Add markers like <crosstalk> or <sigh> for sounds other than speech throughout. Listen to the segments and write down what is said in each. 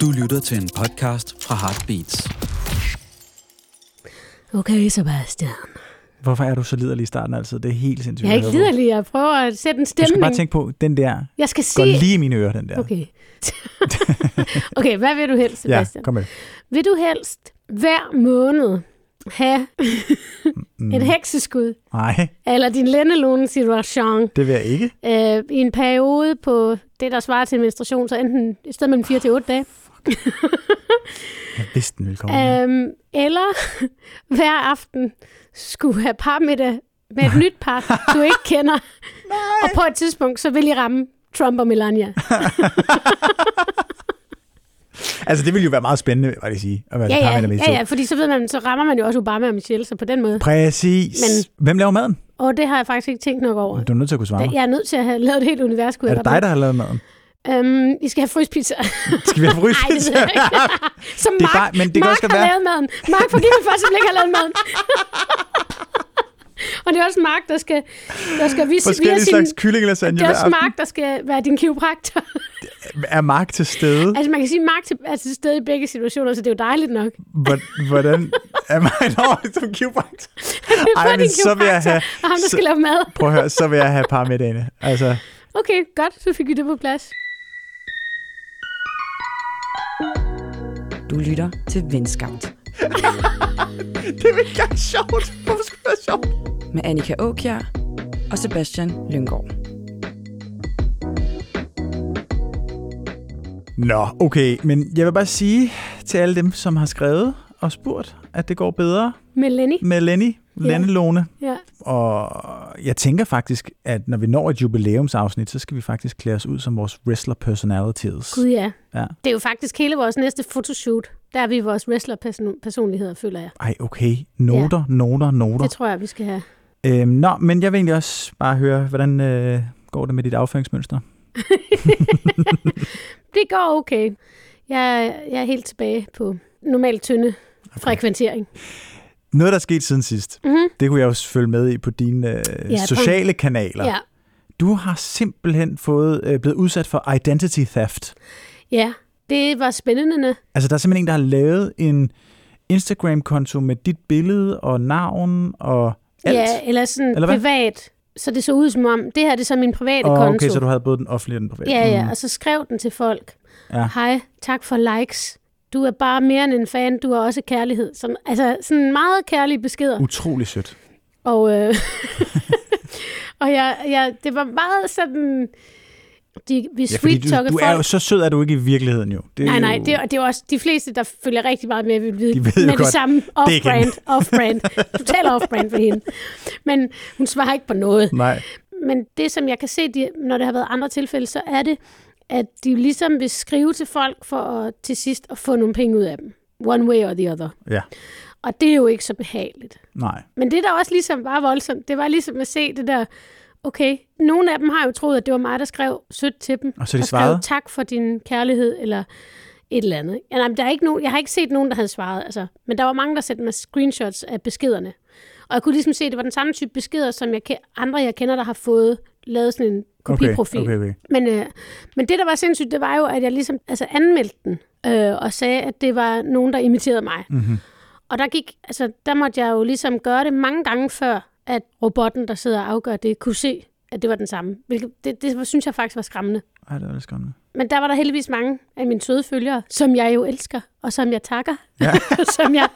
Du lytter til en podcast fra Heartbeats. Okay, Sebastian. Hvorfor er du så liderlig i starten altid? Det er helt sindssygt. Jeg er ikke liderlig, jeg prøver at sætte en Du skal stemning. bare tænke på, den der jeg skal går sige... lige i mine ører, den der. Okay. <laughs> okay, hvad vil du helst, ja, Sebastian? kom med. Vil du helst hver måned have Mm, et hekseskud, Nej, eller din lændelune situation, det vil jeg ikke. øh, i en periode på det, der svarer til en menstruation, så enten et sted mellem 4 til 8 dage, <laughs> Jeg vidste, den ville komme. øhm, eller <laughs> hver aften skulle have parmiddag med et nyt par, du ikke kender, <laughs> og på et tidspunkt, så vil I ramme Trump og Melania. Altså, det ville jo være meget spændende, hvad jeg sige, at være Ja, par ja, med med ja, ja, fordi så ved man, så rammer man jo også Obama og Michelle, så på den måde. Præcis. Men- Hvem laver maden? Og det har jeg faktisk ikke tænkt nok over. Du er nødt til at kunne svare mig. Jeg er nødt til at have lavet et helt univers. Er det dig, der har lavet maden? Øhm, I skal have frysepizza. <laughs> Skal vi have Nej, det jeg. <laughs> Som Det er Mark, bare- men det kan Mark også har være- lavet maden. Mark for givet for, at ikke har lavet maden. <laughs> og det er også Mark, der skal, der skal vise, Forskellige vise slags sin, kyllingelasagne det er også. Mark, der skal være din kiropraktor. Er Mark til stede? altså man kan sige, at Mark til, er til stede i begge situationer, så det er jo dejligt nok. Hvor- Hvordan er man over som kiropraktor? Ej, men så vil jeg have- og ham, der så- skal lave mad. Prøv at høre, så vil jeg have par middagene. Altså, Okay, godt, så fik vi det på plads. Du lytter til Venskabt <laughs> det er ikke engang sjovt. Hvorfor skulle det være sjovt? med Annika Åkjær og Sebastian Lyngård. Nå, okay, men jeg vil bare sige til alle dem, som har skrevet og spurgt, at det går bedre Med Lenny. med Lenny, Lenne Lone. Ja. Og jeg tænker faktisk, at når vi når et jubilæumsafsnit, så skal vi faktisk klæde os ud som vores wrestler personalities. Gud ja. Ja. Det er jo faktisk hele vores næste fotoshoot. Der er vi vores wrestler-personligheder, føler jeg. Ej, okay. Noter, ja. noter, noter. Det tror jeg, vi skal have. Øhm, nå, men jeg vil egentlig også bare høre, hvordan øh, går det med dit afføringsmønster? <laughs> Det går okay. Jeg, jeg er helt tilbage på normal tynde okay. frekventering. Noget, der er sket siden sidst, Mm-hmm. det kunne jeg også følge med i på dine øh, Ja, på- sociale kanaler. Ja. Du har simpelthen fået øh, blevet udsat for identity theft. ja, det var spændende. Altså, der er simpelthen en, der har lavet en Instagram-konto med dit billede og navn og alt. Ja, eller sådan Eller hvad? privat. Så det så ud som om, det her det er så min private og, konto. okay, så du havde både den offentlige og den private. Ja, ja, Mm. og så skrev den til folk. Ja. Hej, tak for likes. Du er bare mere end en fan, du har også kærlighed. Sådan, altså sådan meget kærlige beskeder. Utrolig sødt. Og, øh, <laughs> og jeg, jeg, det var meget sådan... De, vi Ja, sweet du, du folk. er jo, så sød er du ikke i virkeligheden jo. Det Nej, jo, nej, det er, det er også de fleste, der følger rigtig meget med, vil vide, De ved med det godt, samme off-brand, off-brand, total off-brand for hende. Men hun svarer ikke på noget. Nej, Men det, som jeg kan se, de, når det har været andre tilfælde, så er det, at de ligesom vil skrive til folk for at, til sidst at få nogle penge ud af dem. One way or the other. ja, Og det er jo ikke så behageligt. nej. Men det, der også ligesom var voldsomt, det var ligesom at se det der, okay, nogle af dem har jo troet, at det var mig, der skrev sødt til dem. Og så de og skrev svaret? tak for din kærlighed, eller et eller andet. Ja, nej, men der er ikke nogen, jeg har ikke set nogen, der havde svaret, altså. men der var mange, der sendte mig screenshots af beskederne. Og jeg kunne ligesom se, at det var den samme type beskeder, som jeg, andre, jeg kender, der har fået lavet sådan en kopiprofil. Okay, okay, okay. Men, øh, men det, der var sindssygt, det var jo, at jeg ligesom altså anmeldte den, øh, og sagde, at det var nogen, der imiterede mig. Mm-hmm. Og der gik, altså, der måtte jeg jo ligesom gøre det mange gange før, at robotten, der sidder og afgør det, kunne se, at det var den samme. Hvilket, det, det synes jeg faktisk var skræmmende. Ej, det var skræmmende. Men der var der heldigvis mange af mine søde følgere, som jeg jo elsker, og som jeg takker. Ja. <laughs> som jeg,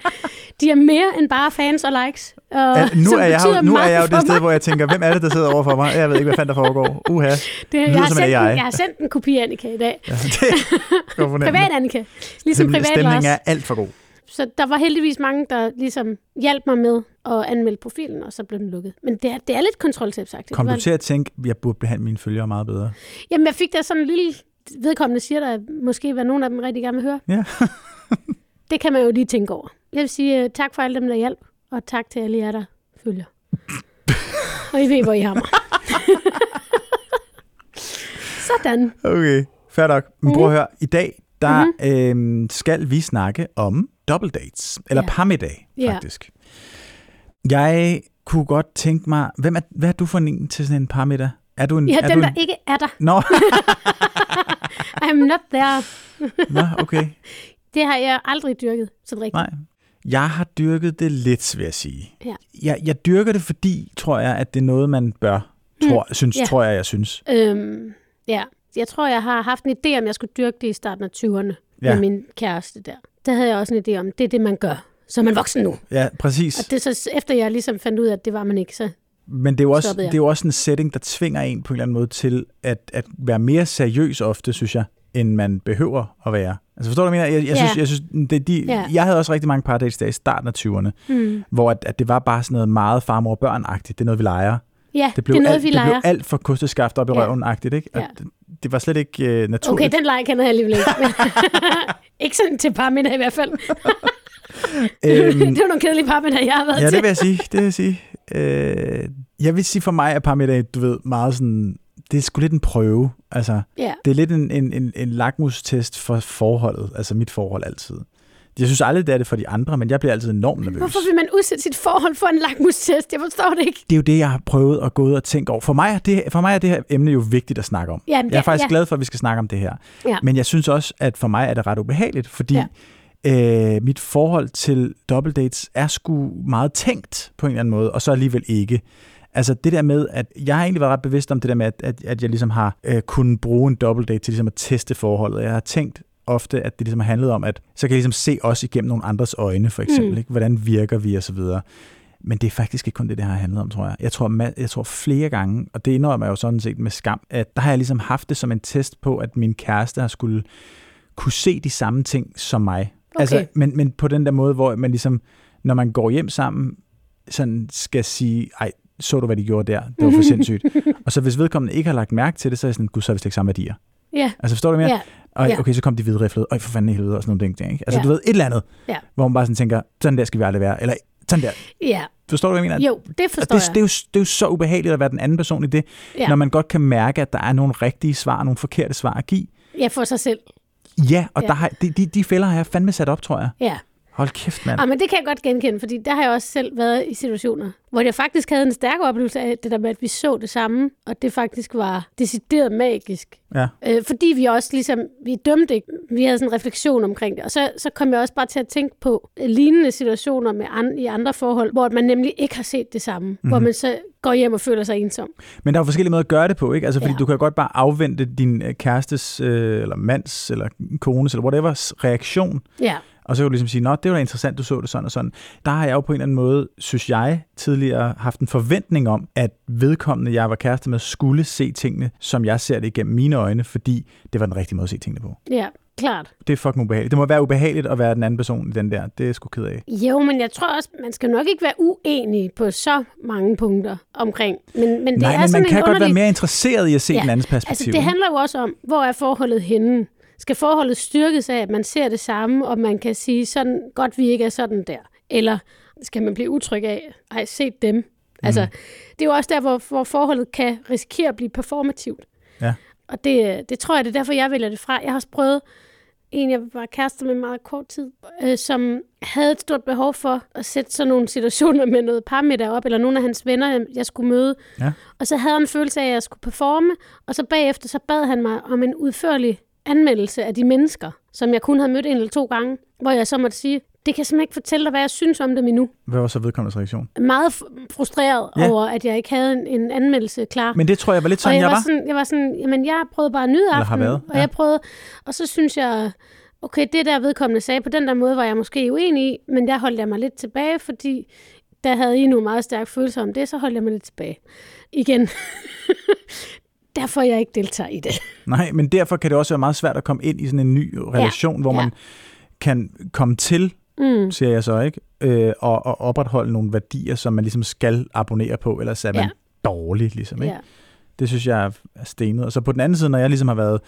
de er mere end bare fans og likes. Og Ja, nu er jeg, jo, nu er jeg jo det sted, mig. hvor jeg tænker, hvem er det, der sidder over for mig? Jeg ved ikke, hvad fanden der foregår. Uha. Det, lyder jeg, har sendt, en, jeg har sendt en kopi af Annika i dag. Ja, det jeg. Privat Annika. Ligesom privat Stemningen også. er alt for god. Så der var heldigvis mange, der ligesom hjalp mig med at anmelde profilen, og så blev den lukket. Men det er, det er lidt kontroltabsagtigt. Kom var- du til at tænke, at jeg burde behandle mine følgere meget bedre? Jamen, jeg fik da sådan en lille vedkommende siger, der måske hvad nogen af dem rigtig gerne vil høre. Ja. <laughs> det kan man jo lige tænke over. Jeg vil sige uh, tak for alle dem, der hjalp, og tak til alle jer, der følger. <laughs> og I ved, hvor I har mig. <laughs> Sådan. Okay, fair nok. Men prøv at høre, i dag, der Mhm. øhm, skal vi snakke om double dates, eller Ja. parmiddag, faktisk. Jeg kunne godt tænke mig, hvem er, hvad er du for en til sådan en parmiddag? Er du en, Ja, er dem, du der en, ikke er der. Nå, <laughs> I'm not there. <laughs> Nå, okay. Det har jeg aldrig dyrket, sådan rigtigt. Nej. Jeg har dyrket det lidt, vil jeg sige. Ja. Jeg, jeg dyrker det, fordi, tror jeg, at det er noget, man bør. Tror, synes, ja. tror jeg, jeg synes. Øhm, ja, jeg tror, jeg har haft en idé om, jeg skulle dyrke det i starten af 20'erne Ja. ja. med min kæreste der. Der havde jeg også en idé om, det er det, man gør. Så er man voksen nu. Ja, præcis. Og det så efter jeg ligesom fandt ud af, at det var man ikke, så Men det er, jo også, det er jo også en setting, der tvinger en på en eller anden måde til at, at være mere seriøs ofte, synes jeg, end man behøver at være. Altså forstår du, hvad jeg mener? Jeg, jeg, Ja. synes, jeg, synes, det, de, Ja. jeg havde også rigtig mange pardates der i starten af 20'erne, hmm. hvor at, at det var bare sådan noget meget farmor og børn-agtigt. Det er noget, vi leger. Ja, Det blev, det er noget, alt, vi det leger. blev alt for kosteskaft op i Ja. røven-agtigt, ikke? Og Ja. det, det var slet ikke uh, naturligt. Okay, den leg kender jeg alligevel ikke. <laughs> ikke sådan til parmiddag i hvert fald. <laughs> Øhm, <laughs> det var nogle kedelige parmiddag, jeg har været Ja, det til. vil jeg sige. Det vil jeg sige. Øh, jeg vil sige for mig, at parmiddag, du ved, meget sådan, det er sgu lidt en prøve. Altså, Ja. det er lidt en, en, en, en lakmustest for forholdet, altså mit forhold altid. Jeg synes aldrig, det er det for de andre, men jeg bliver altid enormt nervøs. Hvorfor vil man udsætte sit forhold for en lakmustest? Jeg forstår det ikke. Det er jo det, jeg har prøvet at gå ud og tænke over. For mig er det, for mig er det her emne jo vigtigt at snakke om. Jamen, Jeg er faktisk ja. glad for, at vi skal snakke om det her. Ja. Men jeg synes også, at for mig er det ret ubehageligt, fordi Ja. øh, mit forhold til double dates er sgu meget tænkt på en eller anden måde, og så alligevel ikke. Altså det der med, at jeg har egentlig været ret bevidst om det der med, at, at, at jeg ligesom har øh, kunnet bruge en double date til ligesom at teste forholdet. Jeg har tænkt ofte, at det ligesom har handlet om, at så kan jeg ligesom se os igennem nogle andres øjne, for eksempel. Mm. Ikke? Hvordan virker vi og så videre. Men det er faktisk ikke kun det, det har handlet om, tror jeg. Jeg tror, jeg tror flere gange, og det indrømmer jeg jo sådan set med skam, at der har jeg ligesom haft det som en test på, at min kæreste har skulle kunne se de samme ting som mig. Okay. Altså, men, men på den der måde, hvor man ligesom, når man går hjem sammen, sådan skal sige, ej, så du, hvad de gjorde der? Det var for <laughs> sindssygt. og så hvis vedkommende ikke har lagt mærke til det, så er jeg sådan, gud, så har vi slet ikke samme værdier. Ja, Altså forstår du mere? ja, Og Ja. okay, så kom de hvidriflede. Øj, for fanden i helvede, og sådan nogle ting. Ikke? Altså Ja. du ved, et eller andet, Ja. hvor man bare sådan tænker, sådan der skal vi aldrig være. Eller sådan der. ja. Forstår du, hvad jeg mener? Jo, det Og forstår det, jeg. det, er jo, det er jo så ubehageligt at være den anden person i det, Ja. når man godt kan mærke, at der er nogle rigtige svar, nogle forkerte svar at give. Ja, for sig selv. Ja, og Ja. Der har, de, de, de fælder har jeg fandme sat op, tror jeg. Ja. Hold kæft, mand. Ja, men det kan jeg godt genkende, fordi der har jeg også selv været i situationer, hvor jeg faktisk havde en stærk oplevelse af det der med, at vi så det samme, og det faktisk var decideret magisk. Ja. Øh, fordi vi også ligesom, vi dømte ikke, vi havde sådan en refleksion omkring det. Og så, så kom jeg også bare til at tænke på lignende situationer med an, i andre forhold, hvor man nemlig ikke har set det samme. Mm-hmm. Hvor man så går hjem og føler sig ensom. Men der er jo forskellige måder at gøre det på, ikke? Altså, fordi Ja. du kan godt bare afvente din øh, kærestes, øh, eller mands, eller kones, eller whatever reaktion, Ja, og så kan du ligesom sige, nå, det var da interessant, du så det sådan og sådan. Der har jeg jo på en eller anden måde, synes jeg, tidligere haft en forventning om, at vedkommende, jeg var kæreste med, skulle se tingene, som jeg ser det igennem mine øjne, fordi det var den rigtige måde at se tingene på. ja, klart. Det er fucking ubehageligt. Det må være ubehageligt at være den anden person i den der. Det er sgu ked af. Jo, men jeg tror også, man skal nok ikke være uenig på så mange punkter omkring. Men, men det Nej, er men sådan man kan en godt være underlig... mere interesseret i at se Ja, den andens Altså, perspektiv. det ikke? handler jo også om, hvor er forholdet henne? Skal forholdet styrkes af, at man ser det samme, og man kan sige, sådan godt vi ikke er sådan der? Eller skal man blive utryg af, ej, se dem? Mhm. Altså, det er jo også der, hvor, hvor forholdet kan risikere at blive performativt. Ja. Og det, det tror jeg, det er derfor, jeg vælger det fra. Jeg har også prøvet en, jeg var kærester med meget kort tid, øh, som havde et stort behov for at sætte sådan nogle situationer med noget parmiddag op, eller nogle af hans venner, jeg skulle møde. Ja. Og så havde han en følelse af, at jeg skulle performe, og så bagefter så bad han mig om en udførlig anmeldelse af de mennesker, som jeg kun havde mødt en eller to gange, hvor jeg så måtte sige, det kan jeg simpelthen ikke fortælle dig, hvad jeg synes om dem endnu. Hvad var så vedkommendes reaktion? Meget frustreret Ja. ja. over, at jeg ikke havde en, en anmeldelse klar. Men det tror jeg var lidt og sådan, jeg, jeg var, var. sådan, jeg var sådan, jamen jeg prøvede bare at nyde aftenen, været, og ja. jeg prøvede, og så synes jeg, okay, det der vedkommende sagde, på den der måde var jeg måske uenig i, men der holdt jeg mig lidt tilbage, fordi der havde I nogle meget stærke følelser om det, så holdt jeg mig lidt tilbage. Igen, <laughs> derfor jeg ikke deltager i det. Nej, men derfor kan det også være meget svært at komme ind i sådan en ny relation, hvor ja. man kan komme til, Mm. siger jeg så ikke, øh, og, og opretholde nogle værdier, som man ligesom skal abonnere på, ellers er man Ja. dårlig, ligesom. Ikke? Ja. Det synes jeg er stenet. Og så på den anden side, når jeg ligesom har været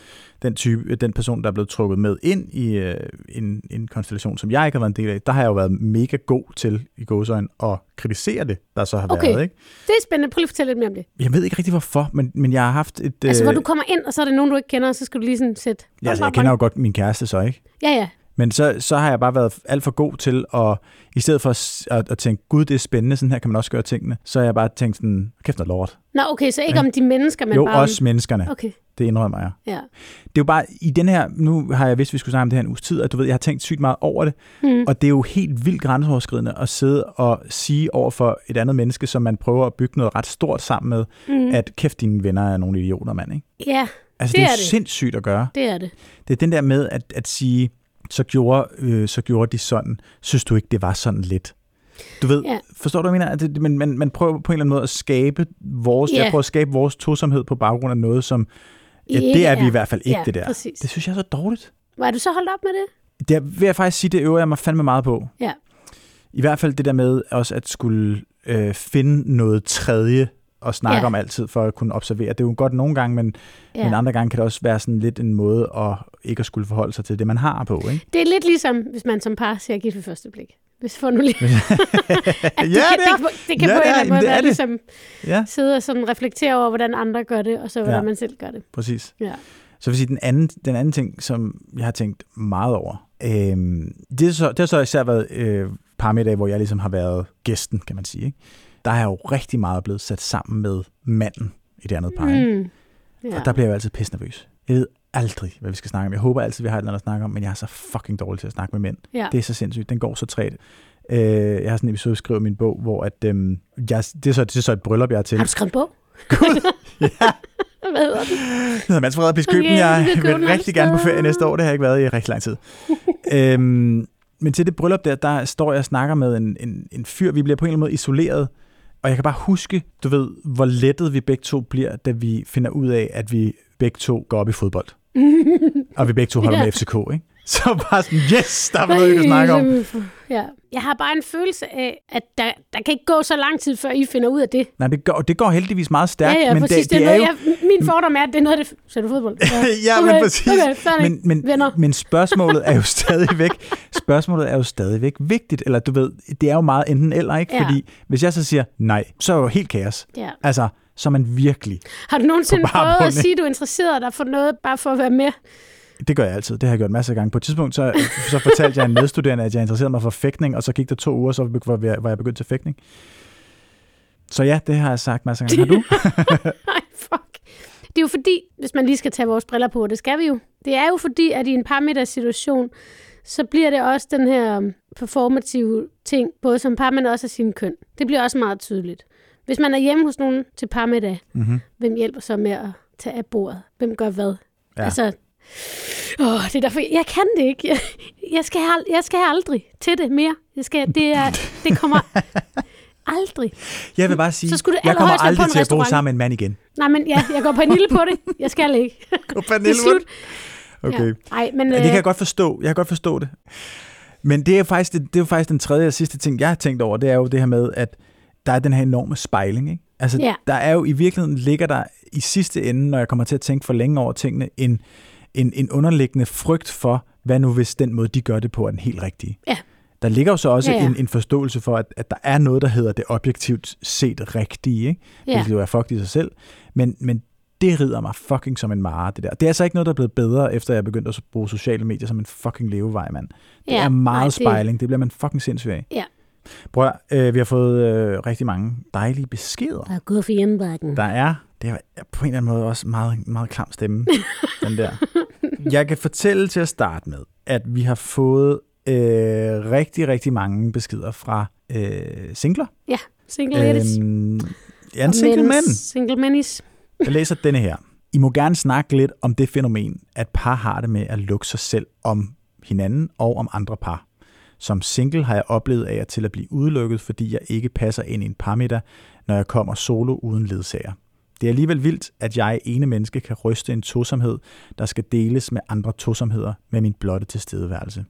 den type, den person, der er blevet trukket med ind i øh, en, en konstellation, som jeg ikke har været en del af, der har jeg jo været mega god til i gåsøjne at kritisere det, der så har Okay. været. Ikke? Det er spændende. Prøv lige at fortælle lidt mere om det. Jeg ved ikke rigtig hvorfor, men, men jeg har haft et... Altså, hvor øh, du kommer ind, og så er det nogen, du ikke kender, og så skal du lige sådan sætte... ja, altså, jeg kender jo godt min kæreste så, ikke? Ja, ja. Men så, så har jeg bare været alt for god til at, i stedet for at, at, at tænke, gud, det er spændende, sådan her kan man også gøre tingene, så har jeg bare tænkt sådan, kæft noget lort. Nå, okay, så ikke Ja. om de mennesker, men jo, bare om... også menneskerne. Okay. Det indrømmer jeg. Ja. Det er jo bare, i den her, nu har jeg vidst, at vi skulle snakke om det her en uges tid, og du ved, jeg har tænkt sygt meget over det, Mm. og det er jo helt vildt grænseoverskridende at sidde og sige over for et andet menneske, som man prøver at bygge noget ret stort sammen med, Mm. at kæft, dine venner er nogle idioter, mand, ikke? Ja, Altså, Det det, er er det. sindssygt at gøre. det er det. Det er den der med at, at sige, så gjorde, øh, så gjorde de sådan. Synes du ikke, det var sådan lidt? Du ved, Ja. forstår du, hvad jeg mener? At det, man, man, man prøver på en eller anden måde at skabe vores, Ja. jeg prøver at skabe vores tosomhed på baggrund af noget, som, ja, Ikke det er vi er. i hvert fald ikke, Ja, det der. præcis. Det synes jeg er så dårligt. Er du så holdt op med det? Det vil jeg faktisk sige, det øver jeg mig fandme meget på. Ja. I hvert fald det der med også at skulle øh, finde noget tredje og snakke Ja. ja. om altid for at kunne observere. Det er jo godt nogle gange, men, Ja. ja. men andre gange kan det også være sådan lidt en måde at ikke at skulle forholde sig til det, man har på. Ikke? Det er lidt ligesom, hvis man som par ser gift ved første blik. Hvis får nu lige... <laughs> ja, det, det kan, det, det kan Ja, på en er. eller anden måde være ligesom Ja, sidde og sådan reflektere over, hvordan andre gør det, og så hvordan Ja. man selv gør det. præcis. Ja. Så vil sige, den anden, den anden ting, som jeg har tænkt meget over, øhm, det, er så, det har så især været øh, parmiddag, hvor jeg ligesom har været gæsten, kan man sige. Ikke? Der er jeg jo rigtig meget blevet sat sammen med manden i det andet par. Mm. Ja. Og der bliver jeg jo altid pisse nervøs. Jeg ved aldrig, hvad vi skal snakke om. Jeg håber altid, vi har et eller andet at snakke om, men jeg er så fucking dårlig til at snakke med mænd. ja. Det er så sindssygt. Den går så træt. Øh, jeg har sådan en episode skrevet i min bog, hvor at, øhm, jeg, det, er så, det er så et bryllup, jeg er til. Har du skrevet en bog? <laughs> ja, Hvad hedder den? det hedder Køben. Okay, jeg vil rigtig gerne på ferie næste år. Det har jeg ikke været i rigtig lang tid. <laughs> øhm, men til det bryllup der, der står jeg og snakker med en, en, en fyr. Vi bliver på en eller anden måde isoleret. Og jeg kan bare huske, du ved, hvor lettet vi begge to bliver, da vi finder ud af, at vi begge to går op i fodbold. <laughs> og vi begge to holder Ja. med FCK, ikke? <laughs> Så bare sådan, yes, der er noget, vi kan snakke om. Ja. Jeg har bare en følelse af, at der, der kan ikke gå så lang tid, før I finder ud af det. Nej, det går, det går heldigvis meget stærkt, ja, ja, men præcis. det, det, er er jo... noget, jeg, min fordom er, at det er noget, det... Ser du fodbold? <laughs> ja, okay, men præcis. Okay, færdig. men, men, Venner. men spørgsmålet er jo stadigvæk, spørgsmålet er jo stadigvæk vigtigt, eller du ved, det er jo meget enten eller, ikke? Ja. Fordi hvis jeg så siger nej, så er jo helt kaos. Ja. Altså, så er man virkelig, Har du nogensinde prøvet at sige, at du interesserer dig for noget, bare for at være med? Det gør jeg altid, det har jeg gjort masser af gange. På et tidspunkt, så, så fortalte jeg en medstuderende, at jeg interesserede mig for fægtning, og så gik der to uger, så var jeg, var jeg begyndt til fægtning. Så ja, det har jeg sagt masser af gange. Har du? <laughs> Nej, fuck. Det er jo fordi, hvis man lige skal tage vores briller på, det skal vi jo. Det er jo fordi, at i en parmiddagssituation, så bliver det også den her um, performative ting, både som par, men også af sin køn. Det bliver også meget tydeligt. Hvis man er hjemme hos nogen til parmiddag, mm-hmm. hvem hjælper så med at tage af bordet? Hvem gør hvad? Ja. Altså, åh, det er derfor, jeg kan det ikke. Jeg, jeg, skal, jeg skal aldrig til det mere. Jeg skal, det, er, det kommer aldrig. Jeg vil bare sige, Så skulle jeg kommer aldrig til at bo sammen med en mand igen. Nej, men ja, jeg går Pernille på det. Jeg skal ikke. <laughs> Gå Det er slut. Okay. Ja. Ej, men, Ja, øh, det kan jeg godt forstå. Jeg kan godt forstå det. Men det er, faktisk, det, det er faktisk den tredje og sidste ting, jeg har tænkt over, det er jo det her med, at der er den her enorme spejling. Ikke? Altså, Ja. der er jo i virkeligheden, ligger der i sidste ende, når jeg kommer til at tænke for længe over tingene, en, en, en underliggende frygt for, hvad nu hvis den måde, de gør det på, er den helt rigtige. Ja. Der ligger jo så også Ja, ja. En, en forståelse for, at, at der er noget, der hedder det objektivt set rigtige, ikke? Ja. hvilket jo er fucked i sig selv. Men, men det rider mig fucking som en mare, det der. Det er altså ikke noget, der er blevet bedre, efter jeg begyndte at bruge sociale medier som en fucking levevej, mand. Det Ja, er meget nej, det- spejling. Det bliver man fucking sindssyg af. Ja. At, øh, vi har fået øh, rigtig mange dejlige beskeder. Der er gået for hjemmebakken. Der er, det er på en eller anden måde også meget, meget klam stemme, <laughs> den der. Jeg kan fortælle til at starte med, at vi har fået øh, rigtig, rigtig mange beskeder fra øh, singler. Ja, single ladies. Øhm, ja, en Og single mand. Single manis. Jeg læser denne her. I må gerne snakke lidt om det fænomen, at par har det med at lukke sig selv om hinanden og om andre par. Som single har jeg oplevet af at til at blive udelukket, fordi jeg ikke passer ind i en parmiddag, når jeg kommer solo uden ledsager. Det er alligevel vildt, at jeg ene menneske kan ryste en tosomhed, der skal deles med andre tosomheder med min blotte tilstedeværelse.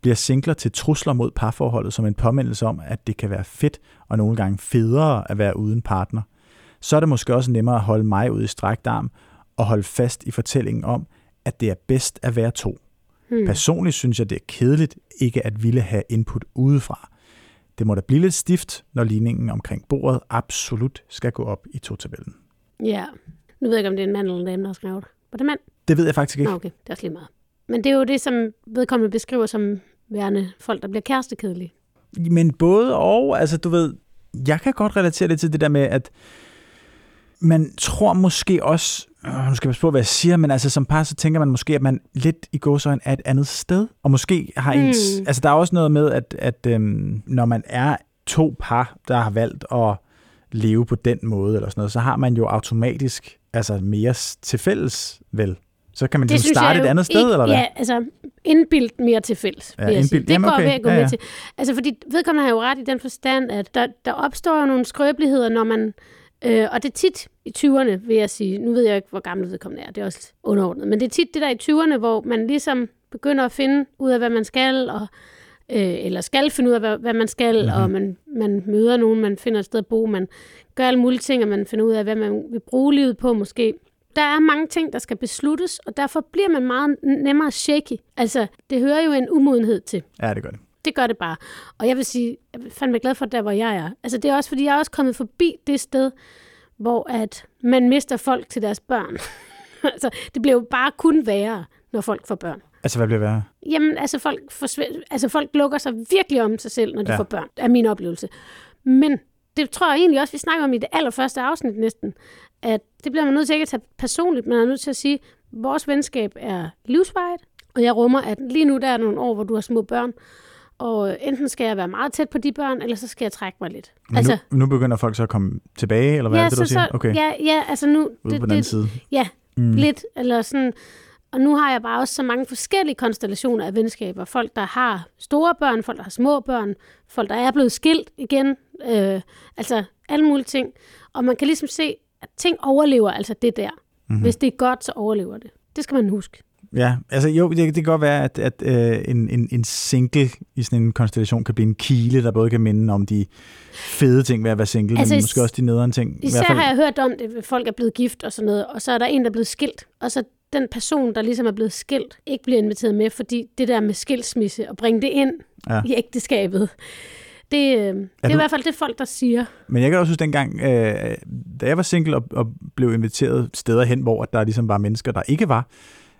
Bliver singler til trusler mod parforholdet som en påmindelse om, at det kan være fedt og nogle gange federe at være uden partner, så er det måske også nemmere at holde mig ud i strækt arm og holde fast i fortællingen om, at det er bedst at være to. Hmm. Personligt synes jeg, det er kedeligt ikke at ville have input udefra. Det må da blive lidt stift, når ligningen omkring bordet absolut skal gå op i to-tabellen. Ja. Nu ved jeg ikke, om det er en mand eller en dame, der har skrevet. Var det mand? Det ved jeg faktisk ikke. Nå, okay. Det er også lige meget. Men det er jo det, som vedkommende beskriver som værende folk, der bliver kærestekedelige. Men både og, altså du ved, jeg kan godt relatere det til det der med, at man tror måske også, øh, nu skal jeg passe på, hvad jeg siger, men altså som par, så tænker man måske, at man lidt i gåsøjne er et andet sted, og måske har ens... Hmm. Altså der er også noget med, at, at øhm, når man er to par, der har valgt at leve på den måde, eller sådan noget, så har man jo automatisk altså mere til fælles, vel? Så kan man Det ligesom starte et andet sted, ikke, eller hvad? Ja, altså indbildt mere til fælles, Ja, vil jeg sige. indbildt- Det jamen, går okay. ved at gå Ja, med ja. til. Altså, fordi vedkommende har jo ret i den forstand, at der, der opstår jo nogle skrøbeligheder, når man... Øh, og det er tit i 20'erne, vil jeg sige. Nu ved jeg ikke, hvor gammel vedkommende er. Det er også underordnet. Men det er tit det der i 20'erne, hvor man ligesom begynder at finde ud af, hvad man skal, og, øh, eller skal finde ud af, hvad, hvad man skal, Mhm. mm-hmm. og man, man møder nogen, man finder et sted at bo, man gør alle mulige ting, og man finder ud af, hvad man vil bruge livet på måske. Der er mange ting, der skal besluttes, og derfor bliver man meget nemmere shaky. Altså, det hører jo en umodenhed til. Ja, det gør det. Det gør det bare. Og jeg vil sige, jeg er fandme glad for der, hvor jeg er. Altså, det er også, fordi jeg er også kommet forbi det sted, hvor at man mister folk til deres børn. <laughs> altså, det bliver jo bare kun værre, når folk får børn. Altså, hvad bliver værre? Jamen, altså folk, forsv- altså folk lukker sig virkelig om sig selv, når de Ja. får børn, er min oplevelse. Men det tror jeg egentlig også, vi snakker om i det allerførste afsnit næsten, at det bliver man nødt til ikke at tage personligt, man er nødt til at sige, at vores venskab er livsvejet, og jeg rummer, at lige nu der er nogle år, hvor du har små børn, og enten skal jeg være meget tæt på de børn, eller så skal jeg trække mig lidt. Men altså, nu, nu begynder folk så at komme tilbage, eller hvad ja, er det, du så, siger? Okay, ja, ja, altså nu... ude på den anden side. Ja, mm. lidt, eller sådan... Og nu har jeg bare også så mange forskellige konstellationer af venskaber. Folk, der har store børn, folk, der har små børn, folk, der er blevet skilt igen. Øh, altså alle mulige ting. Og man kan ligesom se, at ting overlever altså det der. Mhm. Mm-hmm. Hvis det er godt, så overlever det. Det skal man huske. Ja, altså jo, det, det kan godt være, at, at øh, en, en, en single i sådan en konstellation kan blive en kile, der både kan minde om de fede ting ved at være single, altså, men måske også de nederen ting. I Især hvert fald, har jeg hørt om det, at folk er blevet gift og sådan noget, og så er der en, der er blevet skilt, og så den person, der ligesom er blevet skilt, ikke bliver inviteret med, fordi det der med skilsmisse og bringe det ind Ja. i ægteskabet, det, øh, det er du- i hvert fald det folk, der siger. Men jeg kan også huske dengang, øh, da jeg var single og, og blev inviteret steder hen, hvor der ligesom var mennesker, der ikke var,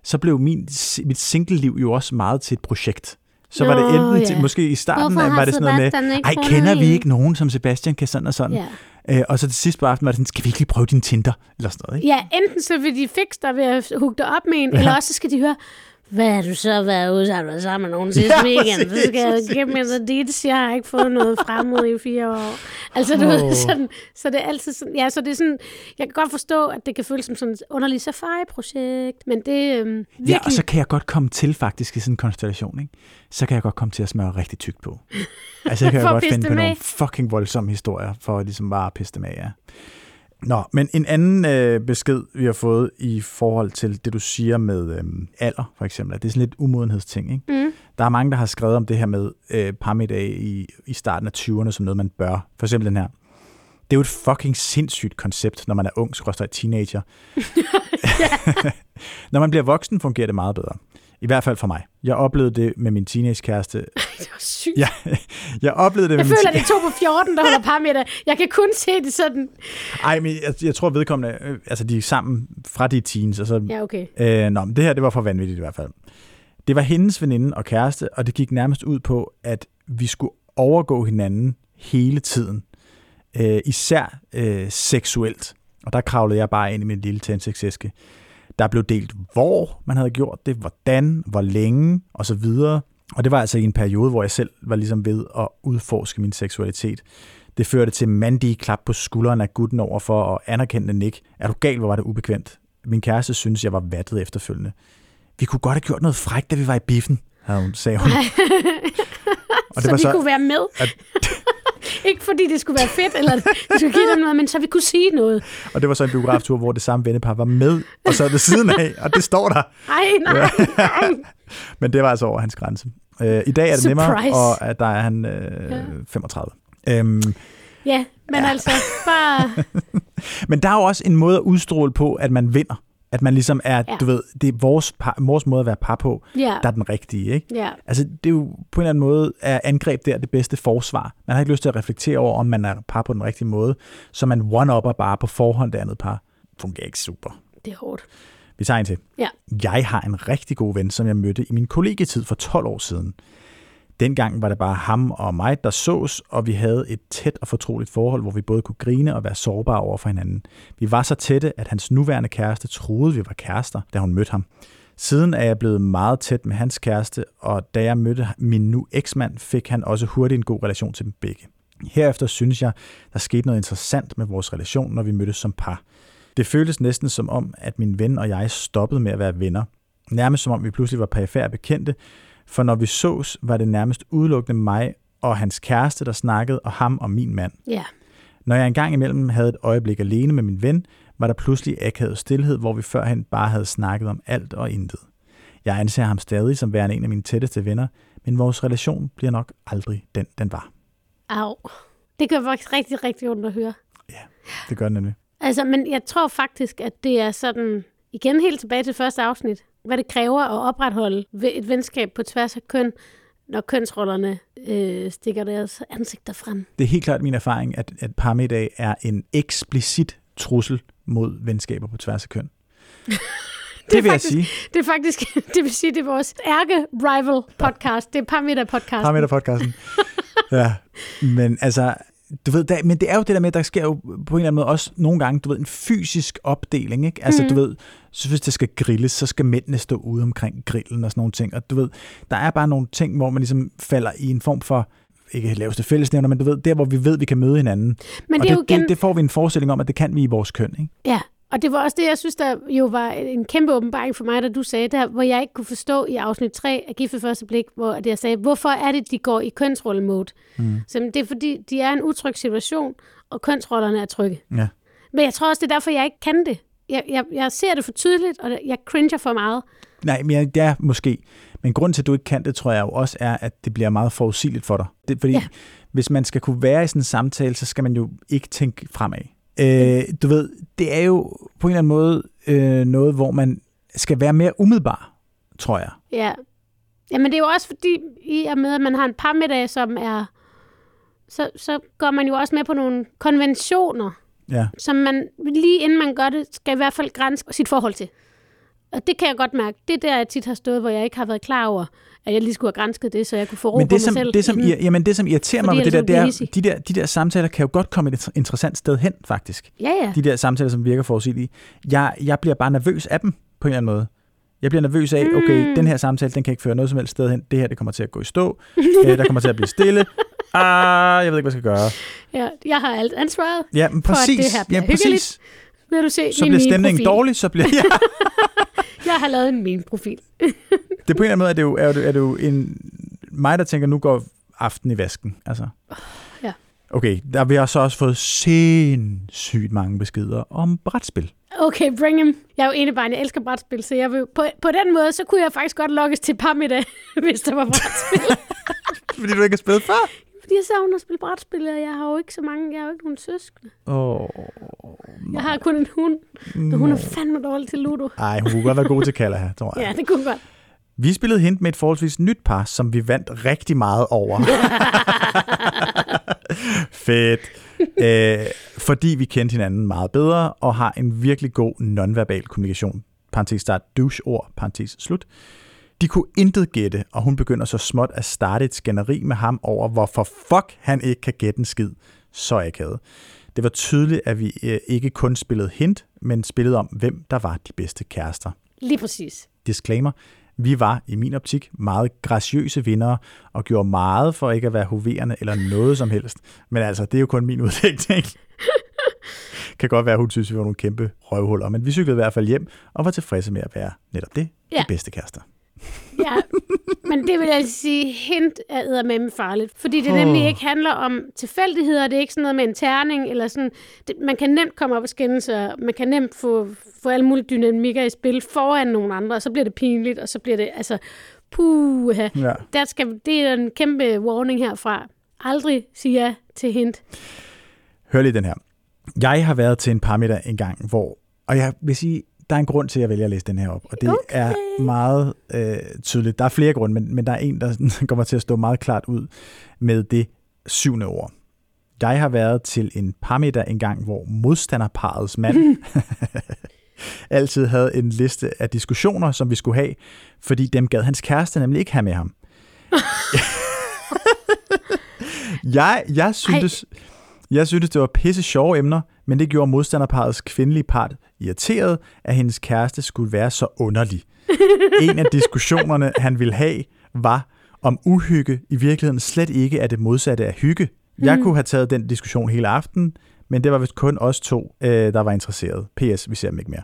så blev min, mit single-liv jo også meget til et projekt. Så var det Nå, enten til, ja. måske i starten, Hvorfor var det sådan noget med, ej, kender vi en?" ikke nogen, som Sebastian kan sådan og sådan? Ja. Øh, og så til sidst på aftenen var det sådan, skal vi ikke lige prøve din Tinder? Eller sådan noget, ikke? ja, enten så vil de fikse dig ved at hugge dig op med en, ja. eller også så skal de høre, hvad har du så været ude, har du været sammen med nogen sidste Ja, weekend? Så skal jeg give mig så dit, jeg har ikke fået noget fremmed i fire år. Altså, du oh. Ved, sådan, så det er altid sådan, ja, så det er sådan, jeg kan godt forstå, at det kan føles som sådan et underligt safari-projekt, men det øhm, virkelig... Ja, og så kan jeg godt komme til faktisk i sådan en konstellation, ikke? Så kan jeg godt komme til at smøre rigtig tykt på. Altså, jeg kan jeg godt finde på dem nogle fucking voldsomme historier, for at ligesom bare pisse dem af, ja. Nå, men en anden øh, besked, vi har fået i forhold til det, du siger med øh, alder, for eksempel, at det er sådan lidt umodenhedsting, ikke? Mm. Der er mange, der har skrevet om det her med øh, parmiddag i, i starten af 20'erne som noget, man bør. For eksempel den her. Det er jo et fucking sindssygt koncept, når man er ung, skråstrej teenager. <laughs> <laughs> når man bliver voksen, fungerer det meget bedre. I hvert fald for mig. Jeg oplevede det med min teenagekæreste. <laughs> Det var sygt. Ja, <laughs> jeg oplevede det Jeg med min føler, det er to på 14, der holder par med det. Jeg kan kun se det sådan. Ej, men jeg, jeg tror vedkommende, øh, altså de er sammen fra de teens, og så Ja, okay. Øh, nå, men det her, det var for vanvittigt i hvert fald. Det var hendes veninde og kæreste, og det gik nærmest ud på, at vi skulle overgå hinanden hele tiden. Øh, især øh, seksuelt. Og der kravlede jeg bare ind i min lille tændstiksæske. Der blev delt, hvor man havde gjort det, hvordan, hvor længe og så videre. Og det var altså i en periode, hvor jeg selv var ligesom ved at udforske min seksualitet. Det førte til mandige klap på skulderen af gutten over for at anerkende Nick. Er du gal, hvor var det ubekvemt? Min kæreste synes, jeg var vattet efterfølgende. Vi kunne godt have gjort noget frækt, da vi var i biffen, havde hun, sagde hun. Og så vi så, kunne være med. at- ikke fordi det skulle være fedt, eller det skulle give dem noget, men så vi kunne sige noget. Og det var så en biograftur, hvor det samme vennepar var med, og så ved siden af, og det står der. Ej, nej, nej. <laughs> Men det var altså over hans grænse. Øh, I dag er det nemmere, Surprise. og at der er han øh, Ja. 35. Øhm, Ja, men ja. altså, bare... <laughs> men der er jo også en måde at udstråle på, at man vinder. At man ligesom er, ja. Du ved, det er vores, par, vores måde at være par på, Ja, der er den rigtige, ikke? ja. Altså, det er jo på en eller anden måde, er angreb der det bedste forsvar. Man har ikke lyst til at reflektere over, om man er par på den rigtige måde, så man one-upper bare på forhånd det andet par. Fungerer ikke super. Det er hårdt. Vi tager en til. Ja. Jeg har en rigtig god ven, som jeg mødte i min kollegietid for 12 år siden. Dengang var det bare ham og mig, der sås, og vi havde et tæt og fortroligt forhold, hvor vi både kunne grine og være sårbare over for hinanden. Vi var så tætte, at hans nuværende kæreste troede, vi var kærester, da hun mødte ham. Siden er jeg blevet meget tæt med hans kæreste, og da jeg mødte min nu eksmand, fik han også hurtigt en god relation til dem begge. Herefter synes jeg, der skete noget interessant med vores relation, når vi mødtes som par. Det føltes næsten som om, at min ven og jeg stoppede med at være venner. Nærmest som om vi pludselig var perifære bekendte, for når vi sås, var det nærmest udelukkende mig og hans kæreste, der snakkede, og ham og min mand. Ja. Når jeg engang imellem havde et øjeblik alene med min ven, var der pludselig akavet stillhed, hvor vi førhen bare havde snakket om alt og intet. Jeg anser ham stadig som værende en af mine tætteste venner, men vores relation bliver nok aldrig den, den var. Au. Det gør faktisk rigtig, rigtig ondt at høre. Det gør den nemlig. Altså, men jeg tror faktisk, at det er sådan, igen helt tilbage til første afsnit, hvad det kræver at opretholde et venskab på tværs af køn, når kønsrollerne øh, stikker deres ansigter frem. Det er helt klart min erfaring, at, at parmiddag er en eksplicit trussel mod venskaber på tværs af køn. <laughs> det, det vil faktisk- jeg sige. Det er faktisk, <laughs> det vil sige, det er vores ærke-rival podcast. Det er Parmiddag podcast. Parmiddag-podcasten. ja, men altså, du ved, der, men det er jo det der med, at der sker jo på en eller anden måde også nogle gange, du ved, en fysisk opdeling, ikke? Altså, mm. du ved, så hvis det skal grilles, så skal mændene stå ude omkring grillen og sådan nogle ting, og du ved, der er bare nogle ting, hvor man ligesom falder i en form for, ikke laveste fællesnævner, men du ved, der hvor vi ved, vi kan møde hinanden. Men og det jo det, igen... det, det får vi en forestilling om, at det kan vi i vores køn, ikke? Ja, og det var også det, jeg synes, der jo var en kæmpe åbenbaring for mig, da du sagde der, hvor jeg ikke kunne forstå i afsnit 3 af Gift ved første blik, hvor jeg sagde, hvorfor er det, de går i kønsrollemode? Mm. Så det er fordi, de er en utryg situation, og kønsrollerne er trygge. Ja. Men jeg tror også, det er derfor, jeg ikke kan det. Jeg, jeg, jeg ser det for tydeligt, og jeg cringer for meget. Nej, men ja, det er måske. Men grunden til, at du ikke kan det, tror jeg jo også er, at det bliver meget forudsigeligt for dig. Det, fordi Ja. ja. hvis man skal kunne være i sådan en samtale, så skal man jo ikke tænke fremad. Øh, du ved, det er jo på en eller anden måde øh, noget, hvor man skal være mere umiddelbar, tror jeg. Ja. Jamen det er jo også fordi, i og med, at man har en parmiddag, som er... Så, så går man jo også med på nogle konventioner, Ja. som man lige inden man gør det, skal i hvert fald grænse sit forhold til. Og det kan jeg godt mærke. Det er der, jeg tit har stået, hvor jeg ikke har været klar over, at jeg lige skulle have grænsket det, så jeg kunne få ro Men på det, mig som, selv. det, som, ir- jamen, det, som irriterer mig Fordi ved det der, det er, de der, de der samtaler kan jo godt komme et interessant sted hen, faktisk. Ja, ja. De der samtaler, som virker forudsigelige. Jeg, jeg bliver bare nervøs af dem, på en eller anden måde. Jeg bliver nervøs af, okay, Mm. den her samtale, den kan ikke føre noget som helst sted hen. Det her, det kommer til at gå i stå. <laughs> øh, der kommer til at blive stille. Ah, jeg ved ikke, hvad jeg skal gøre. ja. Jeg har alt ansvaret. Ja, men For at præcis. det her bliver ja, præcis. hyggeligt. Vil du se Så bliver stemningen meme-profil? dårlig, så bliver... <laughs> Ja. Jeg har lavet en meme-profil. Det på en eller anden måde, er det jo, er det, er det jo en, mig, der tænker, nu går aften i vasken. Altså. Ja. Okay, der vi har så også fået sindssygt mange beskeder om brætspil. Okay, bring him. Jeg er jo ene barn, jeg elsker brætspil, så jeg vil, på, på den måde, så kunne jeg faktisk godt lokkes til parmiddag, <laughs> hvis der var brætspil. <laughs> Fordi du ikke har spillet før? Fordi jeg savner at spille brætspil, og jeg har jo ikke så mange, jeg har jo ikke nogen søskende. Oh, Jeg har kun en hund, og hun er fandme dårlig til Ludo. Ej, hun kunne godt være god til <laughs> Kalaha, tror jeg. Ja, det kunne godt. Vi spillede hint med et forholdsvis nyt par, som vi vandt rigtig meget over. <laughs> Fedt. Æh, fordi vi kendte hinanden meget bedre, og har en virkelig god nonverbal kommunikation. Parenthes start douche-ord, parentes slut. De kunne intet gætte, og hun begynder så småt at starte et skænderi med ham over, hvorfor fuck han ikke kan gætte en skid. Så akavet. Det var tydeligt, at vi øh, ikke kun spillede hint, men spillede om, hvem der var de bedste kærester. Lige præcis. Disclaimer. Vi var, i min optik, meget graciøse vindere, og gjorde meget for ikke at være hoverende eller noget som helst. Men altså, det er jo kun min <laughs> udlægning. kan godt være, at hun synes, vi var nogle kæmpe røvhuller, men vi cyklede i hvert fald hjem, og var tilfredse med at være netop det, Ja. de bedste kærester. Ja, men det vil jeg altså sige, hint er eddermame farligt. Fordi det nemlig Åh. ikke handler om tilfældigheder, det er ikke sådan noget med en terning, eller sådan, det, man kan nemt komme op og skændes, og man kan nemt få, få alle mulige dynamikker i spil foran nogle andre, og så bliver det pinligt, og så bliver det, altså, puh, Ja. der skal, det er en kæmpe warning herfra. Aldrig sige ja til hint. Hør lige den her. Jeg har været til en parmiddag en gang, hvor, og jeg vil sige, der er en grund til, at jeg vælger at læse den her op, og det Okay. er meget øh, tydeligt. Der er flere grunde, men, men der er en, der <laughs> kommer til at stå meget klart ud med det syvende ord. Jeg har været til en parmiddag en gang, hvor modstanderparets mand <laughs> altid havde en liste af diskussioner, som vi skulle have, fordi dem gad hans kæreste nemlig ikke have med ham. <laughs> Jeg, jeg syntes, jeg syntes, det var pisse sjove emner, men det gjorde modstanderparets kvindelige part irriteret, at hendes kæreste skulle være så underlig. <laughs> En af diskussionerne, han ville have, var, om uhygge i virkeligheden slet ikke er det modsatte af hygge. Jeg kunne have taget den diskussion hele aften, men det var vist kun os to, øh, der var interesseret. PS, vi ser dem ikke mere.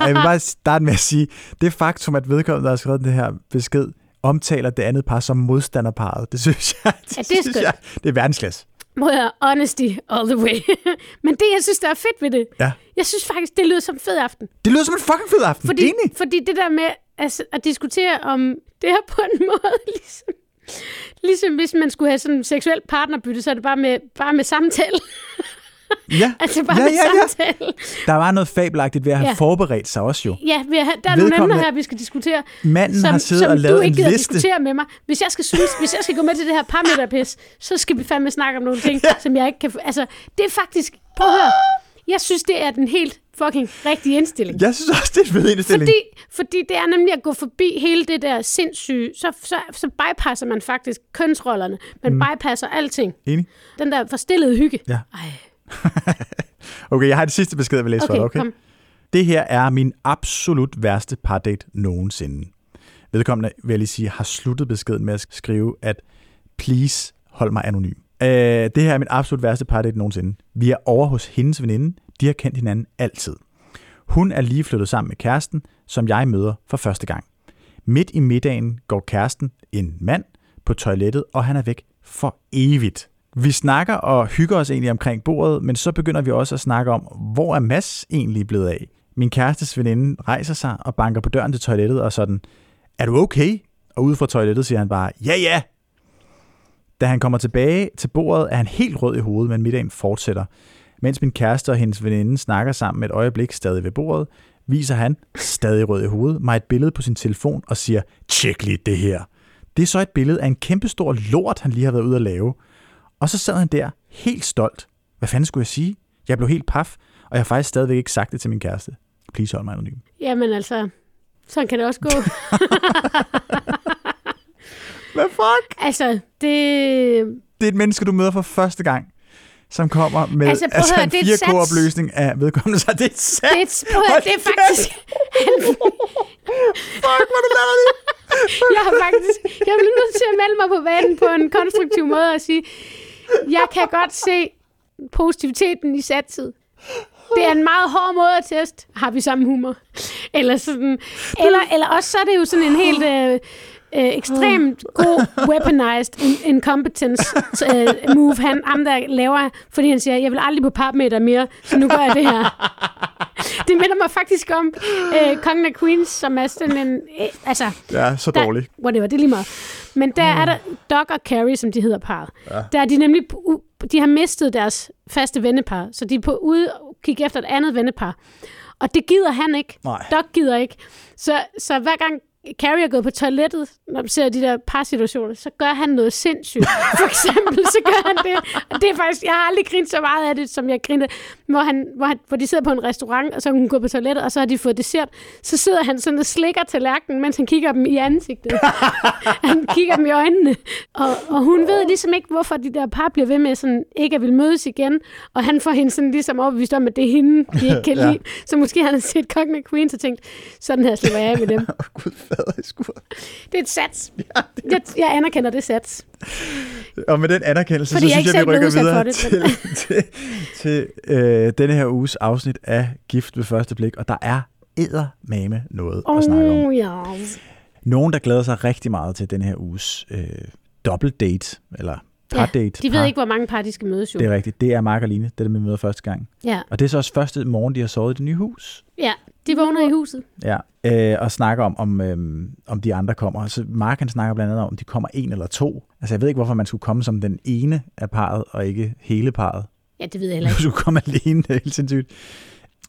Og <laughs> jeg vil bare starte med at sige, det faktum, at vedkommende, der har skrevet den her besked, omtaler det andet par som modstanderparet. Det synes jeg, det, Ja, det er synes jeg, det er verdensklasse. Må jeg honesty all the way. <laughs> Men det, jeg synes, der er fedt ved det, Ja. jeg synes faktisk, det lyder som en fed aften. Det lyder som en fucking fed aften. Fordi, Enig. fordi det der med altså, at diskutere om det her på en <laughs> måde, ligesom, ligesom hvis man skulle have sådan en seksuel partnerbytte, så er det bare med, bare med samtale. <laughs> <laughs> Ja. altså bare ja, ja, ja. samtale. Der var noget fabelagtigt ved at have Ja. forberedt sig også jo. Ja, vi har, der er nogle emner her, vi skal diskutere, Manden som, har siddet som og du lavet en ikke gider liste. diskutere med mig. Hvis jeg skal synes, hvis jeg skal gå med til det her parmeterpis, så skal vi fandme snakke om nogle ting, Ja. som jeg ikke kan... Altså, det er faktisk... Prøv at høre. Jeg synes, det er den helt fucking rigtige indstilling. Jeg synes også, det er en fed indstilling. Fordi, fordi det er nemlig at gå forbi hele det der sindssyge, så, så, så bypasser man faktisk kønsrollerne. Man mm. bypasser alting. Enig? Den der forstillede hygge. Ja. Ej, <laughs> Okay, jeg har det sidste besked, jeg vil læse for okay, dig, okay? kom. Det her er min absolut værste pardate nogensinde. Vedkommende, vil jeg lige sige, har sluttet beskeden med at skrive, at please hold mig anonym. Øh, det her er min absolut værste pardate nogensinde. Vi er over hos hendes veninde. De har kendt hinanden altid. Hun er lige flyttet sammen med kæresten, som jeg møder for første gang. Midt i middagen går kæresten, en mand, på toilettet, og han er væk for evigt. Vi snakker og hygger os egentlig omkring bordet, men så begynder vi også at snakke om, hvor er Mads egentlig blevet af? Min kærestes veninde rejser sig og banker på døren til toilettet og sådan, er du okay? Og ude fra toilettet siger han bare, ja ja! Da han kommer tilbage til bordet, er han helt rød i hovedet, men middagen fortsætter. Mens min kæreste og hendes veninde snakker sammen et øjeblik stadig ved bordet, viser han, stadig rød i hovedet, mig et billede på sin telefon og siger, tjek lige det her. Det er så et billede af en kæmpestor lort, han lige har været ude at lave. Og så sad han der, helt stolt. Hvad fanden skulle jeg sige? Jeg blev helt paf, og jeg har faktisk stadigvæk ikke sagt det til min kæreste. Please hold mig anonym. Jamen altså, sådan kan det også gå. <laughs> Hvad fuck? altså, det... Det er et menneske, du møder for første gang, som kommer med Altså, prøv altså høre, en det et 4K-opløsning af vedkommende. Så <laughs> det er et sats. Det er, prøv høre, det er faktisk... <laughs> Fuck, hvor er det lavet Jeg har faktisk... Jeg bliver nødt til at melde mig på banen på en konstruktiv måde og sige, jeg kan godt se positiviteten i satset. Det er en meget hård måde at teste. Har vi samme humor? Eller sådan... Eller, eller også så er det jo sådan en helt... Øh, øh, ekstremt god weaponized in- incompetence øh, move, han, ham der laver, fordi han siger, jeg vil aldrig på parmeter mere, så nu gør jeg det her. <laughs> Det minder mig faktisk om øh, Kongen af Queens, som er sådan en... Øh, altså, Ja, så der, dårligt. Whatever, det er lige meget. Men der er der Doc og Carrie, som de hedder parret. Ja. Der er de nemlig... De har mistet deres faste vennepar, så de er på ude og kigge efter et andet vennepar. Og det gider han ikke. Nej. Doc gider ikke. Så, så hver gang Carrie er gået på toilettet, når man ser de der parsituationer, så gør han noget sindssygt. For eksempel, så gør han det. Og det er faktisk, jeg har aldrig grint så meget af det, som jeg grinte, hvor, han, hvor, han, hvor de sidder på en restaurant, og så hun gået på toilettet, og så har de fået dessert. Så sidder han sådan og slikker tallerkenen, mens han kigger dem i ansigtet. <laughs> han kigger dem i øjnene. Og, og hun ved ligesom ikke, hvorfor de der par bliver ved med sådan, ikke at vil mødes igen. Og han får hende sådan ligesom overbevist om, at det er hende, de ikke kan Ja. lide. Så måske han har set Kongen af Queens og tænkt, sådan her slipper jeg af med dem. <laughs> Fader i skur. Det er et sats. <laughs> Jeg, jeg anerkender det sats. Og med den anerkendelse, Fordi så jeg synes jeg, vi rykker videre det, til, <laughs> til, til øh, denne her uges afsnit af Gift ved første blik. Og der er eddermame noget at snakke om. Oh, ja. Nogen, der glæder sig rigtig meget til den her uges øh, double date, eller par date. De ved ikke, hvor mange par de skal mødes jo. Det er rigtigt. Det er Mark og Line, det er dem, vi møder første gang. Ja, Og det er så også første morgen, de har sovet i det nye hus. ja. De vågner i huset. Ja, øh, og snakker om, om, øhm, om de andre kommer. Så Mark han snakker blandt andet om, om de kommer en eller to. Altså jeg ved ikke, hvorfor man skulle komme som den ene af parret, og ikke hele parret. Ja, det ved jeg heller ikke. skulle komme alene, det <laughs> er helt sindssygt.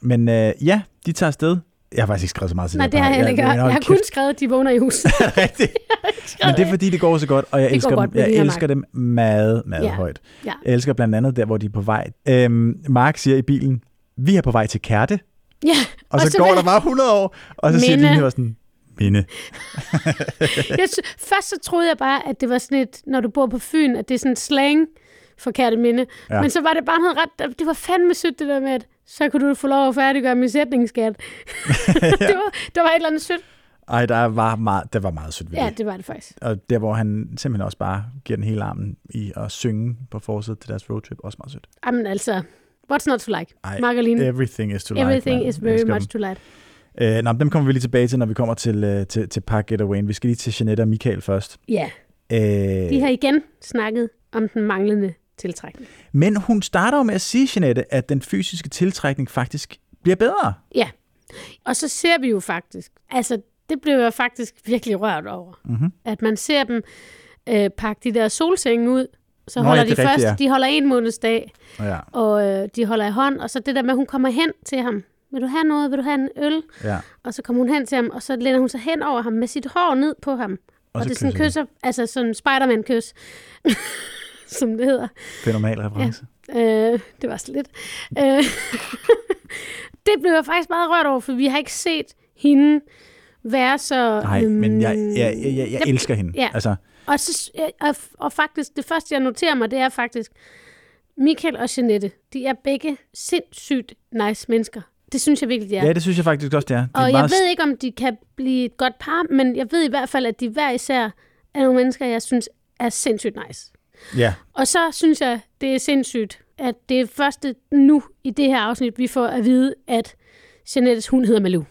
Men øh, ja, de tager afsted. Jeg har faktisk ikke skrevet så meget til Nej, det har jeg heller ikke. par. Jeg, jeg har hold kun kæft, skrevet, at de vågner i huset. <laughs> rigtigt. <laughs> Men det er fordi, det går så godt, og jeg Det elsker dem. godt Jeg elsker dem meget, meget Ja. højt. Ja. Jeg elsker blandt andet der, hvor de er på vej. Øhm, Mark siger i bilen, vi er på vej til Kærte. Ja, Og så, Og så går der bare 100 år, og så siger Minde. Line jo sådan, Minde. <laughs> Jeg, først så troede jeg bare, at det var sådan et, når du bor på Fyn, at det er sådan slang for kærte minde. Ja. Men så var det bare noget ret, det var fandme sødt det der med, at så kunne du få lov at færdiggøre min sætningsskat. <laughs> <laughs> det, var, det var et eller andet sødt. Ej, der var meget, det var meget sødt ved Ja, det. det var det faktisk. Og der, hvor han simpelthen også bare giver den hele armen i at synge på forsiden til deres roadtrip, også meget sødt. Jamen altså, what's not to like? Ej, Margaline, Everything is to like. everything is very much to like. Øh, nå, men dem kommer vi lige tilbage til, når vi kommer til, øh, til, til Park Getaway. Vi skal lige til Jeanette og Michael først. Ja, Øh, de har igen snakket om den manglende tiltrækning. Men hun starter jo med at sige, Jeanette, at den fysiske tiltrækning faktisk bliver bedre. Ja, og så ser vi jo faktisk, altså det blev jeg faktisk virkelig rørt over, Mm-hmm. at man ser dem øh, pakke de der solsenge ud, så Nå, holder ja, de er først, rigtigt, ja. de holder en måneds dag, Ja, og øh, de holder i hånd, og så det der med, at hun kommer hen til ham, vil du have noget, vil du have en øl? ja. Og så kommer hun hen til ham, og så læner hun sig hen over ham med sit hår ned på ham. Og, og det er sådan kysser kysser, altså sådan en Spider-Man-kys, <laughs> som det hedder. Fænomenal reference. Øh, det var så lidt. Øh, <laughs> det blev jeg faktisk meget rørt over, for vi har ikke set hende være så... Nej, men jeg, øhm, jeg, jeg, jeg, jeg elsker hende. ja. Altså, Og, så, og, og faktisk, det første, jeg noterer mig, det er faktisk, Michael og Jeanette, de er begge sindssygt nice mennesker. Det synes jeg virkelig, de er. ja. det synes jeg faktisk også, det er. Er og jeg meget ved ikke, om de kan blive et godt par, men jeg ved i hvert fald, at de hver især er nogle mennesker, jeg synes er sindssygt nice. Ja, Og så synes jeg, det er sindssygt, at det er første nu i det her afsnit, vi får at vide, at Jeanettes hund hedder Malou.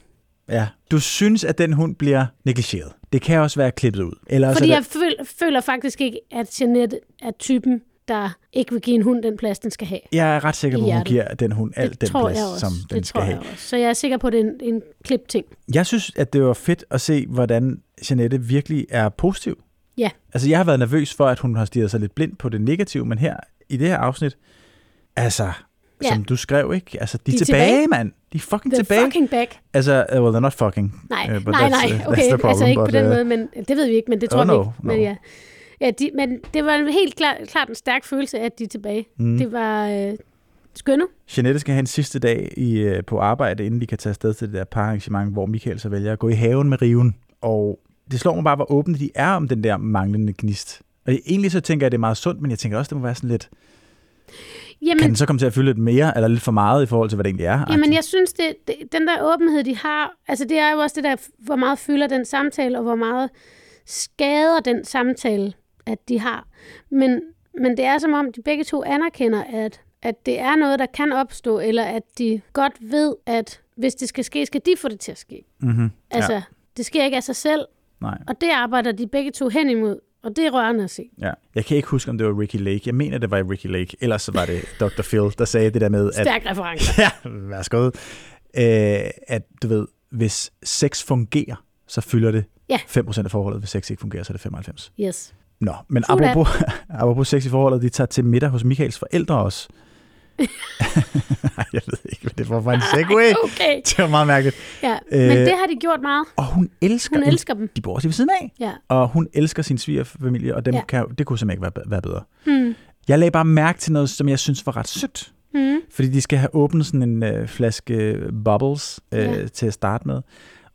Ja. Du synes, at den hund bliver negligeret. Det kan også være klippet ud. Eller også Fordi er jeg føl, føler faktisk ikke, at Jeanette er typen, der ikke vil give en hund den plads, den skal have. jeg er ret sikker på, at hun giver den hund alt det den plads, jeg også. som den det skal tror have. jeg også. Så jeg er sikker på, at det er en, en klip-ting. Jeg synes, at det var fedt at se, hvordan Jeanette virkelig er positiv. Ja. Altså, jeg har været nervøs for, at hun har stirret sig lidt blind på det negative, men her, i det her afsnit, altså, Ja. som du skrev, ikke? Altså, de, De er tilbage, tilbage. mand. De er fucking The tilbage. fucking back. Altså, uh, well, they're not fucking. Nej, uh, nej, nej, uh, okay. the problem, altså ikke på but, den uh, måde, men det ved vi ikke, men det tror Oh, vi no, ikke. no. Men, ja. Ja, de, men det var helt klart, klart en stærk følelse, at de er tilbage. Mm. Det var øh, skønne. Jeanette skal have en sidste dag i, øh, på arbejde, inden de kan tage afsted til det der pararrangement, hvor Michael så vælger at gå i haven med riven. Og det slår mig bare, hvor åbne de er om den der manglende gnist. Og egentlig så tænker jeg, at det er meget sundt, men jeg tænker også, det må være sådan lidt... Jamen, Kan den så komme til at fylde lidt mere, eller lidt for meget i forhold til, hvad det egentlig er? Jamen, jeg synes, det, det, den der åbenhed, de har, altså det er jo også det der, hvor meget fylder den samtale, og hvor meget skader den samtale, at de har. Men, men det er som om, de begge to anerkender, at, at det er noget, der kan opstå, eller at de godt ved, at hvis det skal ske, skal de få det til at ske. Mm-hmm. Altså, ja. det sker ikke af sig selv, Nej, og det arbejder de begge to hen imod, og det er rørende at se. ja. Jeg kan ikke huske, om det var Ricky Lake. Jeg mener, det var Ricky Lake. Ellers så var det Dr. Phil, der sagde det der med, at... Stærk reference. <laughs> Ja, værsgo. Øh, at du ved, hvis sex fungerer, så fylder det Ja. 5% af forholdet. Hvis sex ikke fungerer, så er det 95. Yes. Nå, men True apropos, <laughs> apropos sex i forholdet, de tager til middag hos Michaels forældre også. <laughs> jeg ved ikke, hvad det var for en segway. Okay. Det var meget mærkeligt. Ja, Øh, men det har de gjort meget. Og hun elsker, Hun elsker dem. de bor også ved siden af, Ja. og hun elsker sin svigerfamilie, og dem Ja. kan, det kunne simpelthen ikke være, være bedre. Hmm. Jeg lagde bare mærke til noget, som jeg synes var ret sødt. Hmm. Fordi de skal have åbnet sådan en øh, flaske bubbles øh, Ja. til at starte med.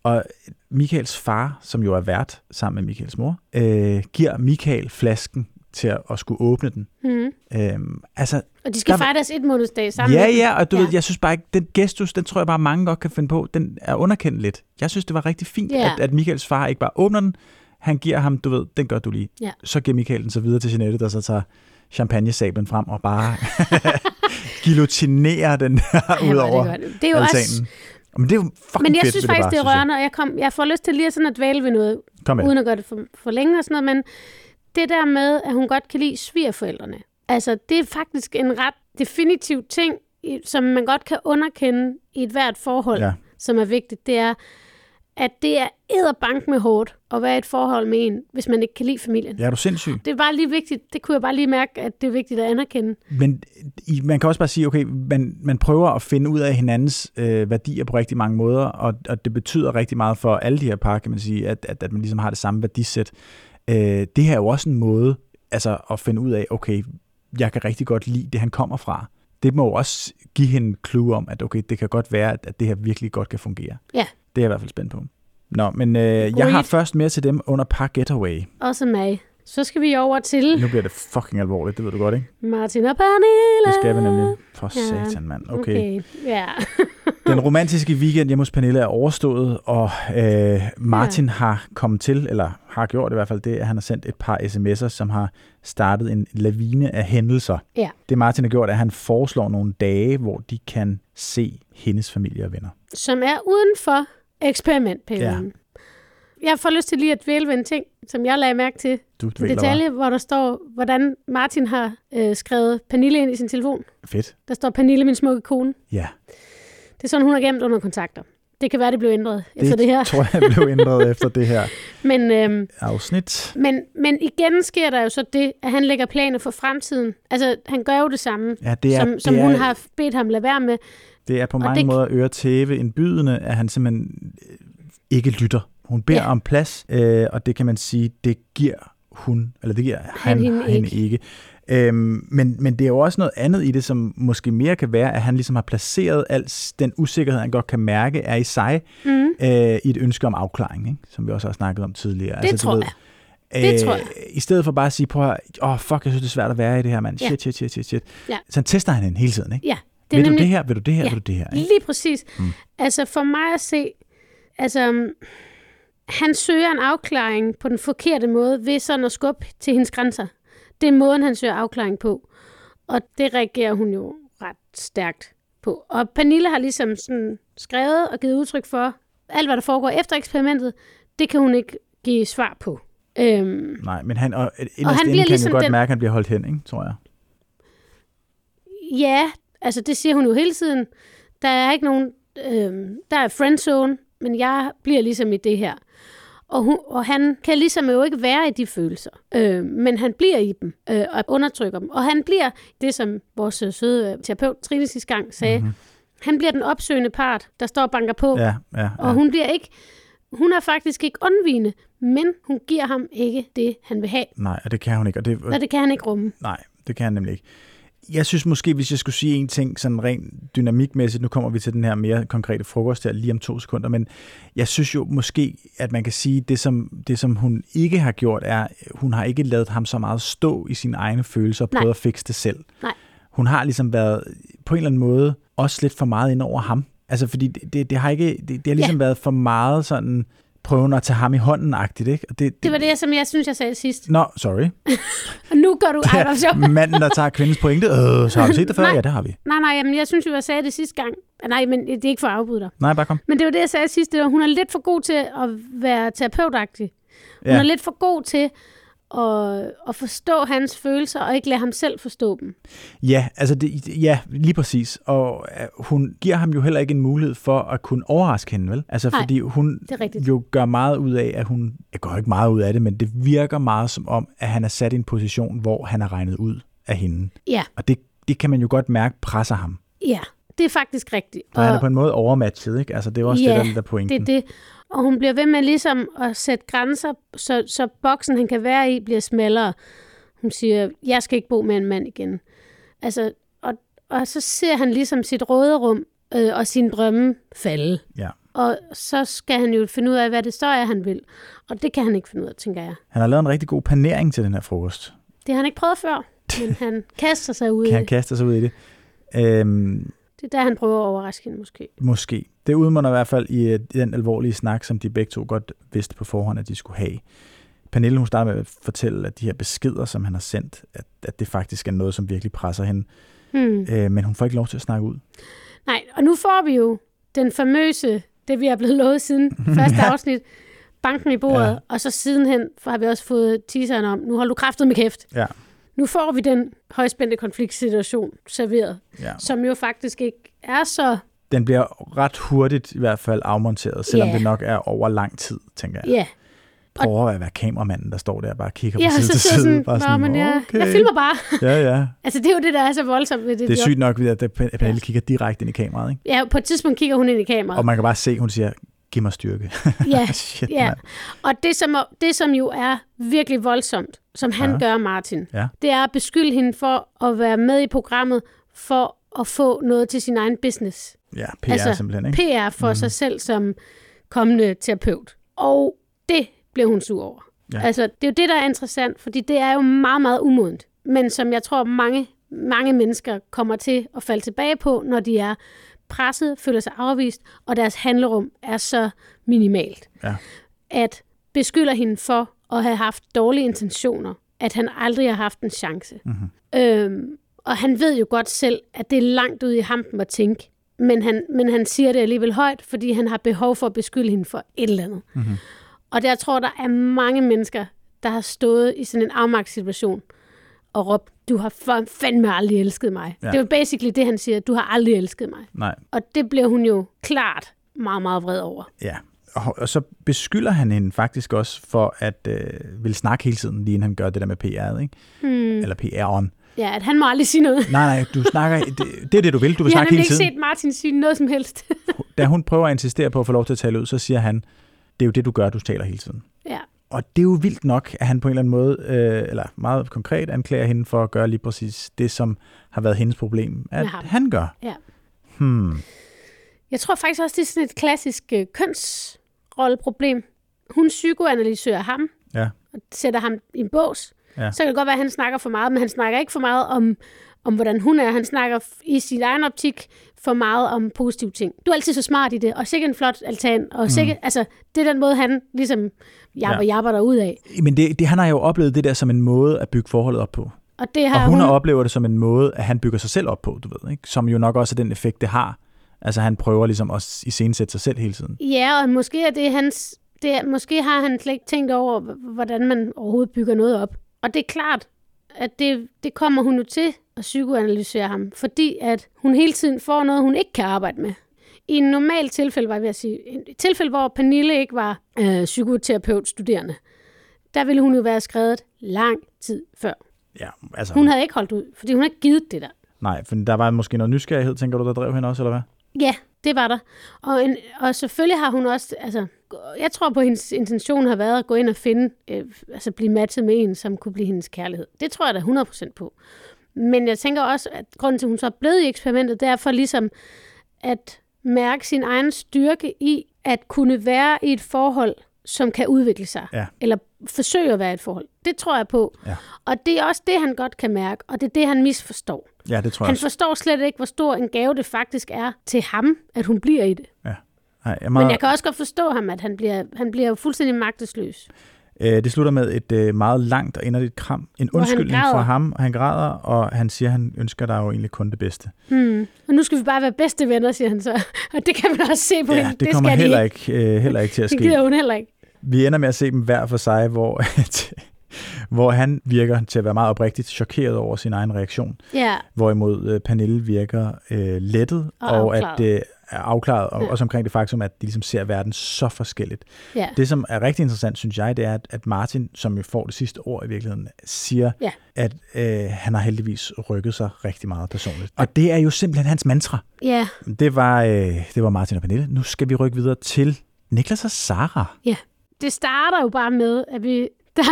Og Michaels far, som jo er vært sammen med Michaels mor, øh, giver Michael flasken til at, at skulle åbne den. Hmm. Øhm, altså, Og de skal Der var- fejre deres et månedsdag sammen. ja, ja, og du Ja. ja. ved, jeg synes bare ikke, den gestus, den tror jeg bare mange godt kan finde på, den er underkendt lidt. Jeg synes, det var rigtig fint, Ja. at, at Michaels far ikke bare åbner den, han giver ham, du ved, den gør du lige. Ja. Så giver Michael den så videre til Jeanette, der så tager champagnesablen frem og bare <laughs> guillotinerer den der hvor ud er det over godt. Det er jo også... Men det er jo fucking Men jeg fedt synes ved det faktisk, bare, det er rørende, og jeg, kom, jeg får lyst til lige sådan at dvæle ved noget, Kom med. uden at gøre det for, for længe og sådan noget, men det der med, at hun godt kan lide svigerforældrene, altså det er faktisk en ret definitiv ting, som man godt kan underkende i et hvert forhold, Ja. som er vigtigt, det er, at det er edderbank med hårdt at være i et forhold med en, hvis man ikke kan lide familien. Ja, er du sindssyg? Det er bare lige vigtigt, det kunne jeg bare lige mærke, at det er vigtigt at anerkende. Men man kan også bare sige, okay, man, man prøver at finde ud af hinandens øh, værdier på rigtig mange måder, og, og det betyder rigtig meget for alle de her par, kan man sige, at, at, at man ligesom har det samme værdisæt. Øh, det her er jo også en måde altså, at finde ud af, okay, jeg kan rigtig godt lide det, han kommer fra. Det må jo også give hende en clue om, at okay, det kan godt være, at, det her virkelig godt kan fungere. Ja. Det er jeg i hvert fald spændt på. Nå, men øh, jeg har først mere til dem under Park Getaway. Også mig. Så skal vi over til Nu bliver det fucking alvorligt, det ved du godt, ikke? Martin og Pernille. Det skal vi nemlig. For Ja. satan, mand. Okay. Okay, ja. <laughs> Den romantiske weekend hjemme hos Pernille er overstået, og øh, Martin ja. har kommet til, eller har gjort i hvert fald det, at han har sendt et par sms'er, som har startet en lavine af hændelser. Ja. Det Martin har gjort, er, at han foreslår nogle dage, hvor de kan se hendes familie og venner. Som er uden for eksperimentperioden. Ja. Jeg får lyst til lige at dvæle ved en ting, som jeg lagde mærke til. Du dvæler detalje, hvor der står, hvordan Martin har øh, skrevet Pernille ind i sin telefon. Fedt. Der står Pernille, min smukke kone. Ja, Det er sådan, hun har gemt under kontakter. Det kan være, det blev ændret det efter det her. tror jeg blev ændret <laughs> efter det her Men, øhm, afsnit. men, men igen sker der jo så det, at han lægger planer for fremtiden. Altså, han gør jo det samme, Ja, det er, som, som det hun er, har bedt ham lade være med. Det er på Og mange det- måder øre tæve indbydende, at han simpelthen øh, ikke lytter. Hun beder ja. Om plads, øh, og det kan man sige, det giver hun, eller det giver han, Han hende hende ikke. Øhm, men, men det er jo også noget andet i det, som måske mere kan være, at han ligesom har placeret al den usikkerhed, han godt kan mærke, er i sig, Mm. øh, i et ønske om afklaring, ikke? som vi også har snakket om tidligere. Det tror jeg. Øh, Det tror jeg. I stedet for bare at sige, prøv at, oh, fuck, jeg synes, det er svært at være i det her, mand. Ja. Shit, shit, shit, shit, shit. Ja. Så han tester han hende hele tiden, ikke? Ja, Vil du det her, vil du det her, Ja. vil du det her? Ikke? Lige præcis. Mm. Altså for mig at se, altså han søger en afklaring på den forkerte måde ved sådan at skubbe til hendes grænser. Det er måden, han søger afklaring på. Og det reagerer hun jo ret stærkt på. Og Pernille har ligesom sådan skrevet og givet udtryk for, alt hvad der foregår efter eksperimentet, det kan hun ikke give svar på. Øhm, Nej, men han, og inderst han bliver kan ligesom jo godt den- mærke, at han bliver holdt hen, ikke, tror jeg. Ja, altså det siger hun jo hele tiden. Der er ikke nogen, øh, der er friendzone, men jeg bliver ligesom i det her. Og, hun, og han kan ligesom jo ikke være i de følelser, øh, men han bliver i dem øh, og undertrykker dem. Og han bliver det, som vores søde øh, terapeut Trine sidste gang sagde, mm-hmm. han bliver den opsøgende part, der står og banker på, Ja, ja, ja. og hun bliver ikke, hun er faktisk ikke undvigende, men hun giver ham ikke det, han vil have. Nej, og det kan hun ikke. Og det, Og det kan han ikke rumme. Nej, det kan han nemlig ikke. Jeg synes måske, hvis jeg skulle sige en ting sådan rent dynamikmæssigt, nu kommer vi til den her mere konkrete frokost her lige om to sekunder, men jeg synes jo måske, at man kan sige, det som, det som hun ikke har gjort, er, hun har ikke lavet ham så meget stå i sine egne følelser og prøvet at fikse det selv. Nej. Hun har ligesom været på en eller anden måde også lidt for meget ind over ham. Altså fordi det, det, det har ikke, det, det har ligesom ja. været for meget sådan prøven at tage ham i hånden-agtigt, ikke? Og det, Det var det, som jeg synes, jeg sagde sidst. Nå, sorry. <laughs> Og nu gør du... Ej, sjovt. <laughs> Manden, der tager kvindens pointe. Øh, så har du set det før? Nej. Ja, det har vi. Nej, nej, jamen, jeg synes jo, jeg sagde det sidste gang. Nej, men det er ikke for at afbryde dig. Nej, bare kom. Men det var det, jeg sagde sidst. Det var, hun er lidt for god til at være terapeutagtig. Hun Ja. er lidt for god til at, at forstå hans følelser, og ikke lade ham selv forstå dem. Ja, altså det, ja, lige præcis. Og øh, hun giver ham jo heller ikke en mulighed for at kunne overraske hende, vel? Altså Nej, fordi hun jo gør meget ud af, at hun... Jeg går ikke meget ud af det, men det virker meget som om, at han er sat i en position, hvor han er regnet ud af hende. Ja, Og det, det kan man jo godt mærke presser ham. ja. Det er faktisk rigtigt. For han er på en måde overmatchet, ikke? Altså det er også Ja, det, der er af det pointen. er det. Og hun bliver ved med ligesom at sætte grænser, så, så boksen, han kan være i, bliver smallere. Hun siger, jeg skal ikke bo med en mand igen. Altså, og, og så ser han ligesom sit råderum øh, og sin drømme falde. Ja. Og så skal han jo finde ud af, hvad det så er, han vil. Og det kan han ikke finde ud af, tænker jeg. Han har lavet en rigtig god panering til den her frokost. Det har han ikke prøvet før, men <laughs> han kaster sig ud i Kan han det. kaste sig ud i det? Øhm, Det er der, han prøver at overraske hende måske. Måske. Det udmunder i hvert fald i, øh, i den alvorlige snak, som de begge to godt vidste på forhånd, at de skulle have. Pernille, hun starter med at fortælle, at de her beskeder, som han har sendt, at, at det faktisk er noget, som virkelig presser hende. Hmm. Øh, men hun får ikke lov til at snakke ud. Nej, og nu får vi jo den famøse, det vi er blevet lovet siden <laughs> første afsnit, banken i bordet, Ja. ja. og så sidenhen har vi også fået teaseren om, nu har du kraftet med kæft. Ja. Nu får vi den højspændte konfliktsituation serveret, ja. som jo faktisk ikke er så, Den bliver ret hurtigt i hvert fald afmonteret, selvom Ja. det nok er over lang tid, tænker jeg. ja. Prøver at være kameramanden, der står der og bare kigger Ja, fra side så til side. sådan, bare Nå, men jeg, okay. jeg filmer bare. <laughs> Ja, ja. altså, det er jo det, der er så voldsomt ved det. Det er sygt nok, at at Pernille kigger direkte ind i kameraet, ikke? Ja, på et tidspunkt kigger hun ind i kameraet. Og man kan bare se, hun siger, giv mig styrke. <laughs> Ja, Shit, ja. Og det som, det, som jo er virkelig voldsomt, som han Ja. gør, Martin, Ja. det er at beskylde hende for at være med i programmet for at få noget til sin egen business. Ja, PR altså, simpelthen, ikke? PR for mm. sig selv som kommende terapeut. Og det blev hun sur over. Ja. Altså, det er jo det, der er interessant, fordi det er jo meget, meget umodent. Men som jeg tror, mange, mange mennesker kommer til at falde tilbage på, når de er presset, føler sig afvist, og deres handlerum er så minimalt. Ja. At beskylder hende for at have haft dårlige intentioner, at han aldrig har haft en chance. Mhm. Øhm, og han ved jo godt selv, at det er langt ude i hampen at tænke, men han, men han siger det alligevel højt, fordi han har behov for at beskylde hende for et eller andet. Mhm. Og der tror der er mange mennesker, der har stået i sådan en afmagtssituation og råbt, du har for- fandme aldrig elsket mig. Ja. Det er jo basically det, han siger, du har aldrig elsket mig. Nej, Og det bliver hun jo klart meget, meget vred over. ja. Og, og så beskylder han hende faktisk også for at øh, vil snakke hele tiden, lige inden han gør det der med PR'et, ikke? Hmm. Eller PR'en. Ja, at han må aldrig sige noget. Nej, nej, du snakker, <laughs> det, det er det, du vil. Du vil Vi har snakke nemlig hele ikke tiden. set Martin sige noget som helst. <laughs> Da hun prøver at insistere på at få lov til at tale ud, så siger han, det er jo det, du gør, du taler hele tiden. ja. Og det er jo vildt nok, at han på en eller anden måde, øh, eller meget konkret, anklager hende for at gøre lige præcis det, som har været hendes problem, at han gør. Ja. Hmm. Jeg tror faktisk også, det er sådan et klassisk øh, kønsrolleproblem. Hun psykoanalyserer ham, Ja. og sætter ham i en bås. Ja. Så kan det godt være, at han snakker for meget, men han snakker ikke for meget om, om hvordan hun er. Han snakker i sin egen optik for meget om positive ting. Du er altid så smart i det, og sikkert en flot altan. Og sikkert, mm. altså, det er den måde, han ligesom japper, Ja. ja. japper derud af. Men det, det, han har jo oplevet det der som en måde at bygge forholdet op på. Og det Og har hun, hun, hun oplever det som en måde, at han bygger sig selv op på, du ved, ikke? Som jo nok også er den effekt, det har. Altså han prøver ligesom at iscenesætte sig selv hele tiden. Ja, og måske er det hans... Det er, måske har han slet ikke tænkt over, hvordan man overhovedet bygger noget op. Og det er klart, at det, det kommer hun jo til at psykoanalysere ham, fordi at hun hele tiden får noget, hun ikke kan arbejde med. I en normal tilfælde, var jeg ved at sige, et tilfælde, hvor Pernille ikke var øh, psykoterapeut studerende, der ville hun jo være skrevet lang tid før. Ja, altså, Hun havde ikke holdt ud, fordi hun har ikke givet det der. Nej, for der var måske noget nysgerrighed, tænker du, der drev hende også, eller hvad? Ja, det var der. Og, en, og selvfølgelig har hun også, altså, jeg tror på, at hendes intention har været at gå ind og finde, øh, altså blive matchet med en, som kunne blive hendes kærlighed. Det tror jeg da 100% på. Men jeg tænker også, at grunden til, at hun så er blevet i eksperimentet, det er for ligesom at mærke sin egen styrke i at kunne være i et forhold, som kan udvikle sig. Ja. Eller forsøge at være i et forhold. Det tror jeg på. Ja. Og det er også det, han godt kan mærke, og det er det, han misforstår. Ja, det tror jeg Han også. forstår slet ikke, hvor stor en gave det faktisk er til ham, at hun bliver i det. Nej, jeg er Men meget, jeg kan også godt forstå ham, at han bliver, han bliver fuldstændig magtesløs. Øh, det slutter med et øh, meget langt og inderligt kram. En undskyldning fra ham, og han græder, og han siger, at han ønsker dig jo egentlig kun det bedste. Hmm. Og nu skal vi bare være bedste venner, siger han så. <laughs> Og det kan man også se på Ja, hende. det, kommer skal de heller ikke, øh, heller ikke til at Det ske. gider hun heller ikke. Vi ender med at se dem hver for sig, hvor, <laughs> hvor han virker til at være meget oprigtigt chokeret over sin egen reaktion, Ja, hvorimod øh, Pernille virker øh, lettet Og og, at afklaret. Er afklaret, og Ja. også omkring det faktum, at de ligesom ser verden så forskelligt. ja. Det, som er rigtig interessant, synes jeg, det er, at- Martin, som jo får det sidste ord i virkeligheden, siger, Ja. at øh, han har heldigvis rykket sig rigtig meget personligt. Og det er jo simpelthen hans mantra. ja. Det var, øh, det var Martin og Pernille. Nu skal vi rykke videre til Niklas og Sara. Det starter jo bare med, at vi, <laughs> der,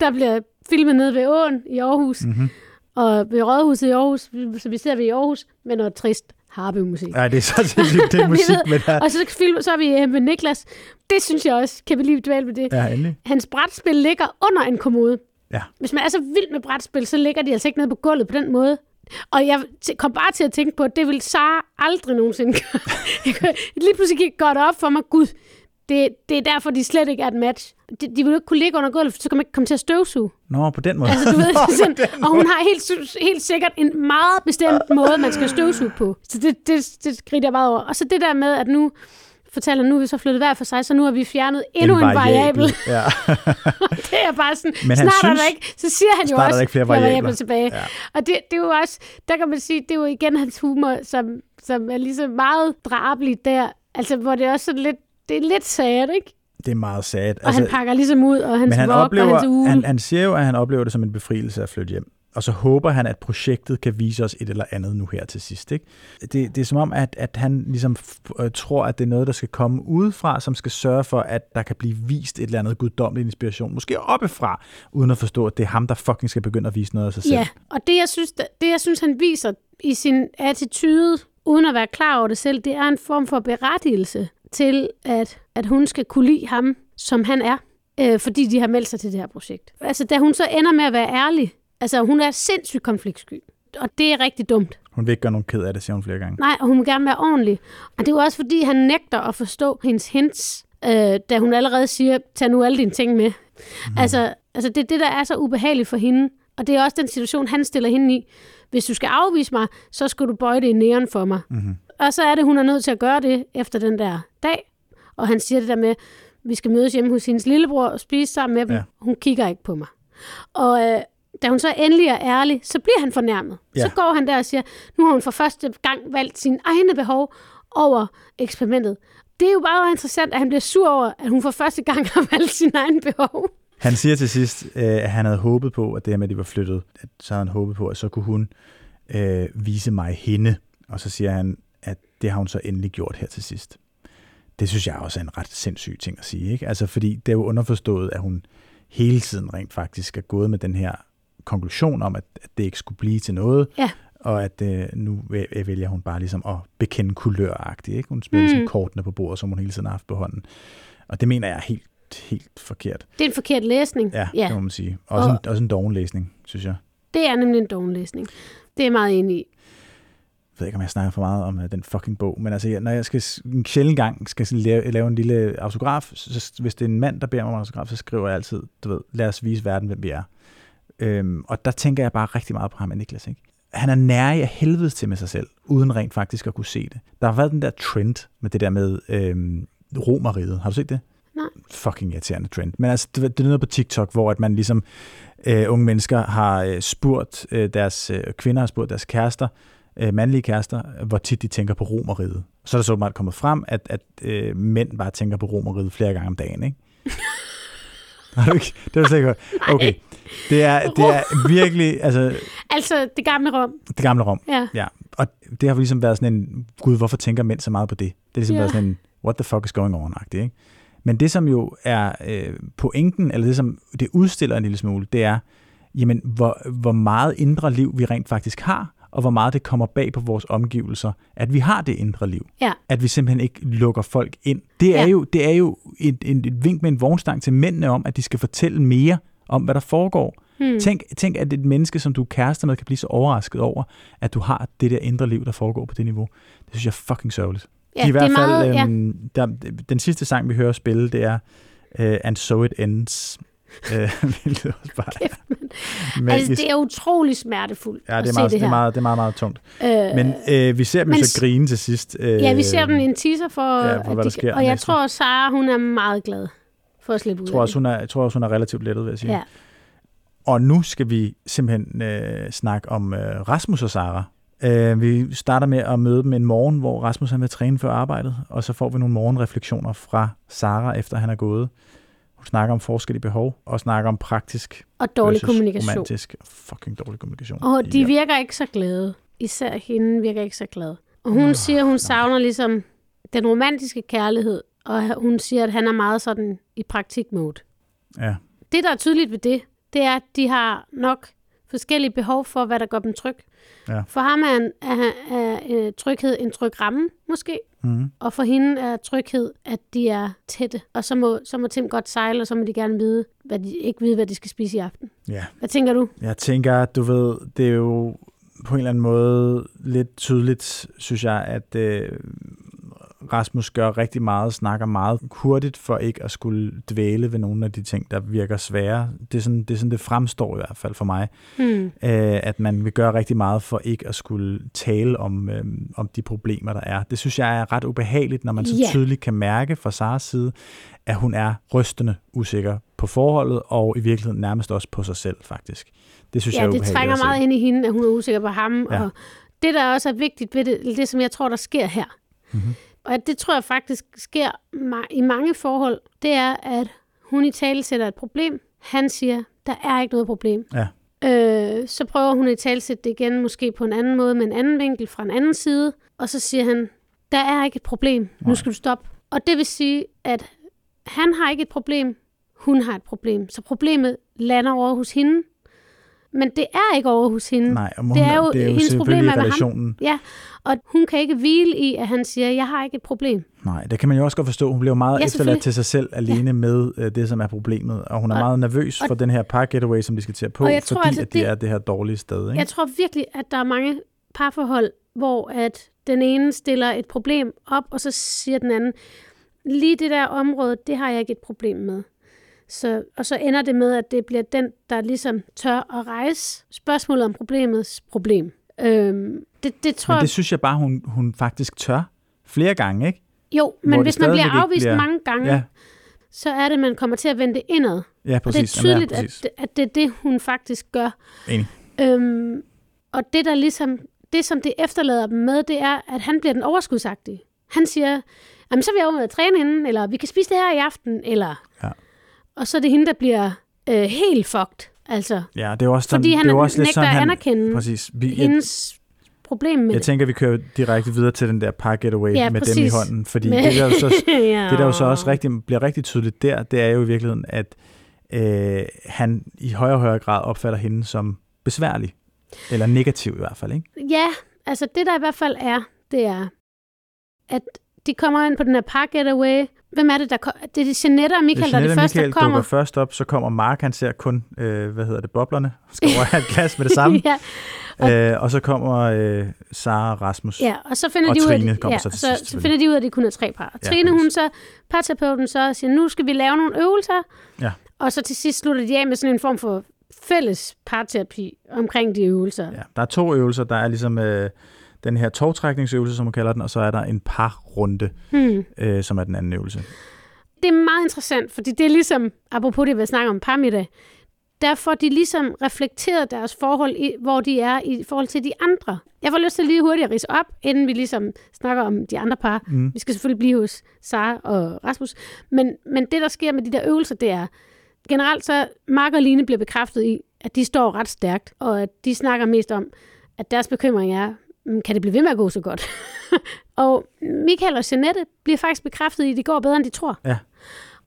der bliver filmet nede ved åen i Aarhus, Mm-hmm. og ved Rådhuset i Aarhus, så vi ser vi i Aarhus med noget trist harpemusik. Nej, det er så sindssygt, det er <laughs> musik ved- med der. Og så, film, så er vi øh, med Niklas. Det synes jeg også, kan vi lige dvæle med det. Ja, endelig. Hans brætspil ligger under en kommode. Ja. Hvis man er så vild med brætspil, så ligger de altså ikke nede på gulvet på den måde. Og jeg kom bare til at tænke på, at det vil Sara aldrig nogensinde gøre. <laughs> Lige pludselig gik godt op for mig, gud, det, det er derfor, de slet ikke er et match. De, de vil ikke kunne ligge under gulvet, så kan man ikke komme til at støvsuge. Nå, på den måde. Altså, du ved, <laughs> Nå, sådan, og hun har helt, helt sikkert en meget bestemt måde, man skal støvsuge på. Så det, det, det skrider jeg meget over. Og så det der med, at nu fortæller, nu er vi så flyttet hver for sig, så nu har vi fjernet endnu en, en variabel. Ja. <laughs> det er bare sådan, Men han snart er synes- der ikke, så siger han jo er der også, ikke flere der er variabler. tilbage. Ja. Og det, det er jo også, der kan man sige, det er jo igen hans humor, som, som er ligesom meget drabeligt der. Altså, hvor det er også sådan lidt, det er lidt sad, ikke? Det er meget sad. Og altså, han pakker ligesom ud, og hans men han, vok, og oplever, hans uge. han, han siger jo, at han oplever det som en befrielse at flytte hjem. Og så håber han, at projektet kan vise os et eller andet nu her til sidst. Ikke? Det, det er som om, at, at han ligesom øh, tror, at det er noget, der skal komme udefra, som skal sørge for, at der kan blive vist et eller andet guddommeligt inspiration. Måske oppefra, uden at forstå, at det er ham, der fucking skal begynde at vise noget af sig selv. Ja, og det jeg, synes, det jeg synes, han viser i sin attitude, uden at være klar over det selv, det er en form for berettigelse til, at, at hun skal kunne lide ham, som han er, øh, fordi de har meldt sig til det her projekt. Altså, da hun så ender med at være ærlig, altså hun er sindssygt konfliktsky, og det er rigtig dumt. Hun vil ikke gøre nogen ked af det, siger hun flere gange. Nej, og hun vil gerne være ordentlig. Og det er jo også, fordi han nægter at forstå hendes hints, øh, da hun allerede siger, tag nu alle dine ting med. Mm. Altså, altså, det er det, der er så ubehageligt for hende. Og det er også den situation, han stiller hende i. Hvis du skal afvise mig, så skal du bøje det i næren for mig. Mm-hmm. Og så er det, hun er nødt til at gøre det efter den der dag. Og han siger det der med, vi skal mødes hjemme hos hendes lillebror og spise sammen med dem. Ja. Hun kigger ikke på mig. Og øh, da hun så endelig er ærlig, så bliver han fornærmet. Ja. Så går han der og siger, nu har hun for første gang valgt sine egne behov over eksperimentet. Det er jo bare interessant, at han bliver sur over, at hun for første gang har valgt sine egne behov. Han siger til sidst, øh, at han havde håbet på, at det her med, at de var flyttet, at så havde han håbet på, at så kunne hun øh, vise mig hende. Og så siger han, det har hun så endelig gjort her til sidst. Det synes jeg også er en ret sindssyg ting at sige. Ikke? Altså, fordi det er jo underforstået, at hun hele tiden rent faktisk er gået med den her konklusion om, at, at det ikke skulle blive til noget, Ja. og at øh, nu væ- vælger hun bare ligesom at bekende kuløragtigt. Ikke? Hun spiller mm. Mm. ligesom kortene på bordet, som hun hele tiden har haft på hånden. Og det mener jeg er helt, helt forkert. Det er en forkert læsning. Ja, ja. det må man sige. Også, Og- en, også en doven læsning, synes jeg. Det er nemlig en doven læsning. Det er jeg meget enig i. Jeg ved ikke, om jeg snakker for meget om uh, den fucking bog, men altså, når jeg skal en sjældent gang skal lave, lave en lille autograf, så, hvis det er en mand, der beder mig om en autograf, så skriver jeg altid, du ved, lad os vise verden, hvem vi er. Øhm, og der tænker jeg bare rigtig meget på ham Niklas, ikke? Han er nær af helvede til med sig selv, uden rent faktisk at kunne se det. Der har været den der trend med det der med øhm, romeriet. Har du set det? Nej. Fucking irriterende trend. Men altså, det, det er noget på TikTok, hvor at man ligesom, øh, unge mennesker har øh, spurgt øh, deres, øh, kvinder har spurgt deres kærester, øh, mandlige kærester, hvor tit de tænker på romeriet. Så er der så åbenbart kommet frem, at, at øh, mænd bare tænker på romeriet flere gange om dagen, ikke? <laughs> Har du ikke? Det var slet ikke godt. Okay. Det er, det er virkelig, altså, Altså, det gamle Rom. det gamle Rom. Ja. Ja, og det har ligesom været sådan en, gud, hvorfor tænker mænd så meget på det? Det er ligesom Ja. været sådan en, what the fuck is going on ikke? Men det, som jo er øh, pointen, eller det, som det udstiller en lille smule, det er, jamen, hvor, hvor meget indre liv vi rent faktisk har, og hvor meget det kommer bag på vores omgivelser, at vi har det indre liv. Ja. At vi simpelthen ikke lukker folk ind. Det er Ja. jo, det er jo et, et, et vink med en vognstang til mændene om, at de skal fortælle mere om, hvad der foregår. Hmm. Tænk, tænk, at et menneske, som du er kærester med, kan blive så overrasket over, at du har det der indre liv, der foregår på det niveau. Det synes jeg er fucking sørgeligt. Ja, I det hvert er fald, meget, ja. øhm, der, den sidste sang, vi hører spille, det er uh, And So It Ends. <laughs> Hvilket også bare er <laughs> magisk. Altså, det er utrolig smertefuldt ja, det er, meget, det det, er meget, det er meget, meget tungt. Øh, Men øh, vi ser dem men så grine til sidst. Øh, ja, vi ser dem i en teaser for, ja, for hvad der de, sker og jeg næste. tror, Sara, hun er meget glad for at slippe ud Jeg tror, også, hun er, jeg tror også, hun er relativt lettet, vil jeg sige. Ja. Og nu skal vi simpelthen øh, snakke om øh, Rasmus og Sara. Øh, vi starter med at møde dem en morgen, hvor Rasmus han vil træne før arbejdet, og så får vi nogle morgenrefleksioner fra Sara, efter han er gået. Hun snakker om forskellige behov, og snakker om praktisk Og dårlig kommunikation. romantisk. Fucking dårlig kommunikation. Og de Ja. virker ikke så glade. Især hende virker ikke så glad. Og hun Nå, siger, hun nå. savner ligesom den romantiske kærlighed. Og hun siger, at han er meget sådan i praktikmode. Ja. Det, der er tydeligt ved det, det er, at de har nok forskellige behov for, hvad der gør dem tryg. Ja. For ham er, en, er, er, er tryghed en tryg ramme, måske. Mm-hmm. Og for hende er tryghed, at de er tætte. Og så må, så må Tim godt sejle, og så må de gerne vide, hvad de, ikke vide, hvad de skal spise i aften. ja. Hvad tænker du? Jeg tænker, du ved, det er jo på en eller anden måde lidt tydeligt, synes jeg, at øh, Rasmus gør rigtig meget, snakker meget hurtigt for ikke at skulle dvæle ved nogle af de ting, der virker svære. Det er sådan, det, er sådan, det fremstår i hvert fald for mig, Hmm. øh, at man vil gøre rigtig meget for ikke at skulle tale om, øh, om de problemer, der er. Det synes jeg er ret ubehageligt, når man så Ja. tydeligt kan mærke fra Saras side, at hun er rystende usikker på forholdet, og i virkeligheden nærmest også på sig selv, faktisk. Det synes jeg Ja, er det trænger meget ind i hende, at hun er usikker på ham. Ja. Og det, der også er vigtigt ved det, det som jeg tror, der sker her, Mhm. Og at det tror jeg faktisk sker i mange forhold, det er, at hun i tale sætter et problem. Han siger, der er ikke noget problem. Ja. Øh, så prøver hun i tale sætte det igen, måske på en anden måde, med en anden vinkel fra en anden side. Og så siger han, der er ikke et problem. Nu skal du stoppe. Og det vil sige, at han har ikke et problem. Hun har et problem. Så problemet lander over hos hende. Men det er ikke over hos hende. Nej, og Mm. Det er jo det er jo hendes selvfølgelig problemer med ham. relationen. Ja, og hun kan ikke hvile i, at han siger, jeg har ikke et problem. Nej, det kan man jo også godt forstå. Hun bliver meget Ja, efterladt til sig selv alene ja. med øh, det, som er problemet. Og hun er Og- meget nervøs og- for den her par getaway, som de skal til at på, Og jeg tror fordi altså, at det det- er det her dårlige sted. Ikke? Jeg tror virkelig, at der er mange parforhold, hvor at den ene stiller et problem op, og så siger den anden, lige det der område, det har jeg ikke et problem med. Så, og så ender det med, at det bliver den, der ligesom tør at rejse spørgsmålet om problemets problem. Øhm, det, det tror Men jeg, det synes jeg bare, hun, hun faktisk tør flere gange, ikke? jo, hvor men det hvis man bliver afvist bliver- mange gange, Ja, så er det, man kommer til at vende indad. ja Og præcis. det er tydeligt, Jamen, ja, præcis. at, at det er det, hun faktisk gør. Enig. Øhm, og det, der ligesom, det, som det efterlader dem med, det er, at han bliver den overskudsagtige. Han siger, Jamen, så vil jeg over at træne inden, eller vi kan spise det her i aften, eller... Ja. Og så er det hende, der bliver øh, helt fucked, altså. Ja, det er også sådan, Fordi han det er også lidt nægter sådan, at han, anerkende Præcis. Vi, hendes problem med jeg det. tænker, vi kører direkte videre til den der par getaway Ja, med dem i præcis. hånden, fordi det der, jo så, <laughs> ja. det der jo så også rigtig, bliver rigtig tydeligt der, det er jo i virkeligheden, at øh, han i højere og højere grad opfatter hende som besværlig. Eller negativ i hvert fald, ikke? Ja, altså det der i hvert fald er, det er, at de kommer ind på den her park getaway. Hvem er det, der kommer? Det er Jeanette og Michael, der er det Jeanette første, der kommer. dukker først op, så kommer Mark, han ser kun, øh, hvad hedder det, boblerne, skal over have et glas med det <laughs> samme. ja, og, øh, og så kommer øh, Sara og Rasmus. ja, og så finder Og de ud af, kommer ja, så til så, sidst, så finder de ud af, at det kun er tre par. Og Ja, Trine, hun så, parterapeuten så siger, nu skal vi lave nogle øvelser. Ja. Og så til sidst slutter de af med sådan en form for fælles parterapi omkring de øvelser. Ja, der er to øvelser. Der er ligesom øh, den her togtrækningsøvelse, som man kalder den, og så er der en parrunde, Hmm. øh, som er den anden øvelse. det er meget interessant, fordi det er ligesom, apropos det, vi snakker om parmiddag, der får de ligesom reflekteret deres forhold, i, hvor de er i forhold til de andre. Jeg får lyst til lige hurtigt at rise op, inden vi ligesom snakker om de andre par. Mm. Vi skal selvfølgelig blive hos Sara og Rasmus. Men, men det, der sker med de der øvelser, det er, generelt så Mark og Line bliver bekræftet i, at de står ret stærkt, og at de snakker mest om, at deres bekymring er, "Mm, kan det blive ved med at gå så godt? <laughs> og Michael og Jeanette bliver faktisk bekræftet i, at det går bedre, end de tror. Ja.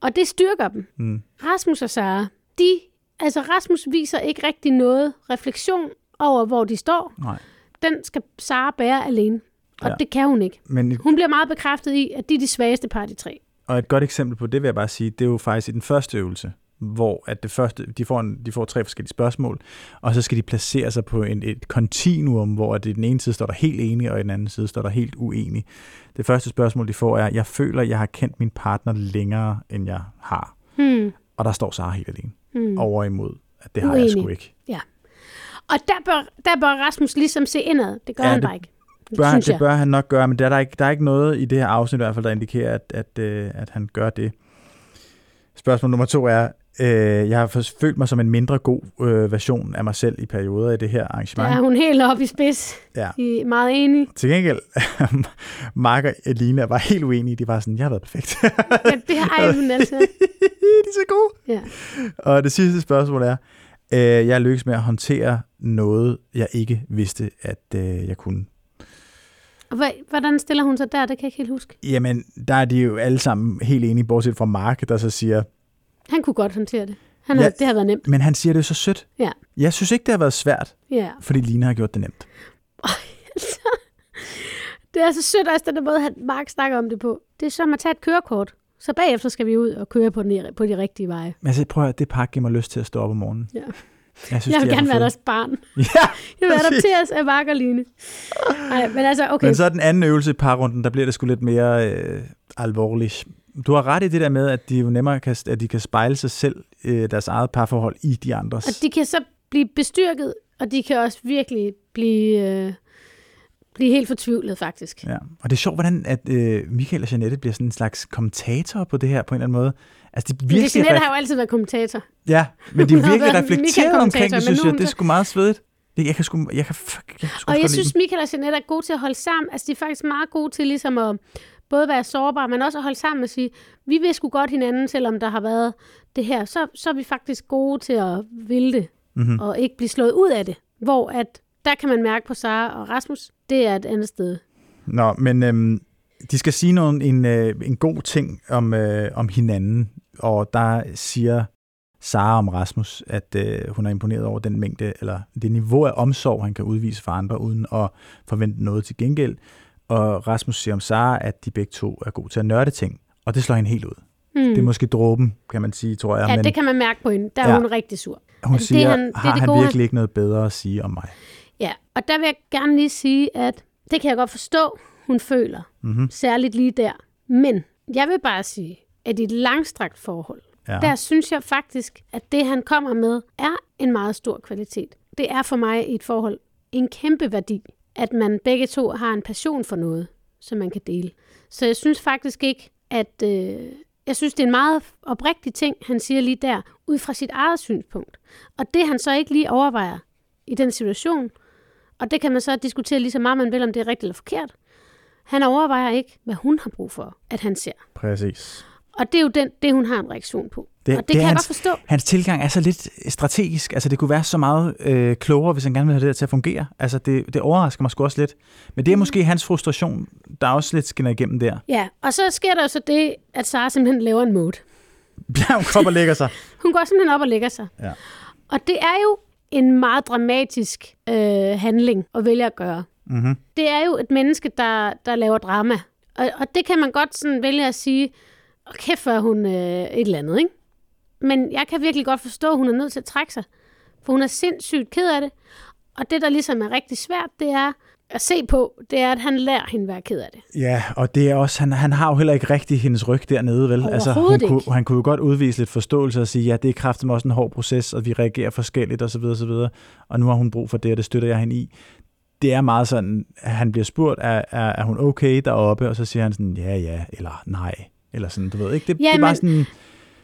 Og det styrker dem. Mm. Rasmus og Sara, de, altså Rasmus viser ikke rigtig noget refleksion over, hvor de står. Nej. Den skal Sara bære alene. Og Ja. ja. det kan hun ikke. Men, et- Hun bliver meget bekræftet i, at de er de svageste par, de tre. og et godt eksempel på det vil jeg bare sige, det er jo faktisk i den første øvelse, hvor at det første, de, får en, de får tre forskellige spørgsmål, og så skal de placere sig på en, et kontinuum, hvor at i den ene side står der helt enig, og i den anden side står der helt uenig. Det første spørgsmål, de får er, jeg føler, jeg har kendt min partner længere, end jeg har. Hmm. Og der står Sara helt alene. Hmm. Over imod, at det har jeg Uenig. sgu ikke. Og der bør, der bør Rasmus ligesom se indad. Det gør Ja, ja, han det bare ikke. Bør, synes det jeg. bør han nok gøre, men der er, der, ikke, der er ikke noget i det her afsnit i hvert fald, der indikerer, at, at, øh, at han gør det. Spørgsmål nummer to er, øh, jeg har følt mig som en mindre god øh, version af mig selv i perioder i det her arrangement. er hun helt oppe i spids. Ja. I er meget enige. Til gengæld, <laughs> Mark og Elina var helt uenige. De var sådan, jeg har været perfekt. Ja, det har ej, men altså. <laughs> de er så gode. Ja. Og det sidste spørgsmål er, øh, jeg lykkes med at håndtere noget, jeg ikke vidste, at øh, jeg kunne. Hvordan stiller hun sig der? Det kan jeg ikke helt huske. Jamen, der er de jo alle sammen helt enige, bortset fra Mark, der så siger, Han kunne godt håndtere det. Han Ja. ja. Det har været nemt. men han siger det jo så sødt. Ja. Jeg synes ikke, det har været svært, Ja. fordi Lina har gjort det nemt. Det er så sødt også, den der måde, at Mark snakker om det på. Det er som at tage et kørekort. Så bagefter skal vi ud og køre på, den, på de rigtige veje. Men altså, prøv at høre, det pakke giver mig lyst til at stå op om morgenen. Ja. Jeg, synes, Jeg vil er gerne være deres barn. <laughs> Ja, Jeg vil adopteres af Mark og Line. Nej, men altså, okay. men så er den anden øvelse i parrunden, der bliver det sgu lidt mere øh, alvorligt. Du har ret i det der med, at de jo nemmere kan, at de kan spejle sig selv, øh, deres eget parforhold, i de andres. Og de kan så blive bestyrket, og de kan også virkelig blive, øh, blive helt fortvivlet, faktisk. Ja. Og det er sjovt, hvordan at, øh, Michael og Jeanette bliver sådan en slags kommentator på det her på en eller anden måde. Altså, de Virkelig Jeanette ref- har jo altid været kommentator. ja, men de er virkelig været reflekteret omkring det, men synes er jeg. Det er sgu meget svedigt. Det- Jeg kan sgu, jeg kan, fuck, jeg kan sgu Og jeg synes. Michael og Jeanette er gode til at holde sammen. Altså, de er faktisk meget gode til ligesom at både være sårbare, men også at holde sammen og sige, vi vil sgu godt hinanden, selvom der har været det her. Så, så er vi faktisk gode til at ville det, Mhm. og ikke blive slået ud af det. Hvor at, der kan man mærke på Sara og Rasmus, det er et andet sted. Nå, men øhm, de skal sige noget, en, øh, en god ting om, øh, om hinanden, og der siger Sara om Rasmus, at øh, hun er imponeret over den mængde, eller det niveau af omsorg, han kan udvise for andre, uden at forvente noget til gengæld. Og Rasmus siger om Sara, at de begge to er gode til at nørde ting, og det slår hende helt ud. Hmm. Det er måske dråben, kan man sige, tror jeg. Ja, men det kan man mærke på hende. Der er Ja. hun rigtig sur. hun altså, det siger, er han- det har det han gode, han- virkelig ikke noget bedre at sige om mig? Ja, og der vil jeg gerne lige sige, at det kan jeg godt forstå, hun føler. Mm-hmm. Særligt lige der. Men jeg vil bare sige, at i et langstrakt forhold, Ja. der synes jeg faktisk, at det, han kommer med, er en meget stor kvalitet. Det er for mig i et forhold en kæmpe værdi, at man begge to har en passion for noget, som man kan dele. Så jeg synes faktisk ikke, at... Øh, jeg synes, det er en meget oprigtig ting, han siger lige der, ud fra sit eget synspunkt. Og det han så ikke lige overvejer i den situation, og det kan man så diskutere lige så meget, man vil, om det er rigtigt eller forkert. Han overvejer ikke, hvad hun har brug for, at han ser. Præcis. Og det er jo den, det, hun har en reaktion på. Det- og det, det kan jeg hans- godt forstå. Hans tilgang er så lidt strategisk. Altså, det kunne være så meget øh, klogere, hvis han gerne ville have det der til at fungere. Altså, det, det overrasker mig sgu også lidt. Men det er måske hans frustration, der også lidt skinner igennem der. Ja, og så sker der jo så det, at Sara simpelthen laver en mode. <laughs> Ja, hun kommer og lægger sig. <laughs> Hun går simpelthen op og lægger sig. Ja. Og det er jo en meget dramatisk øh, handling at vælge at gøre. Mm-hmm. Det er jo et menneske, der, der laver drama. Og, og det kan man godt sådan vælge at sige, og kæft, hvor hun øh, et eller andet, ikke? Men jeg kan virkelig godt forstå, at hun er nødt til at trække sig. For hun er sindssygt ked af det. Og det, der ligesom er rigtig svært, det er at se på, det er, at han lærer hende at være ked af det. Ja, og det er også, han, han har jo heller ikke rigtig hendes ryg dernede, vel? Altså, hun Overhovedet kunne, ikke. han kunne jo godt udvise lidt forståelse og sige, ja, det er kraftigt også en hård proces, og vi reagerer forskelligt osv. osv. Og nu har hun brug for det, og det støtter jeg hende i. Det er meget sådan, at han bliver spurgt, er, er, er hun okay deroppe? Og så siger han sådan, ja, ja, eller nej. Eller sådan, du ved ikke. Det, Ja, det er bare men- sådan,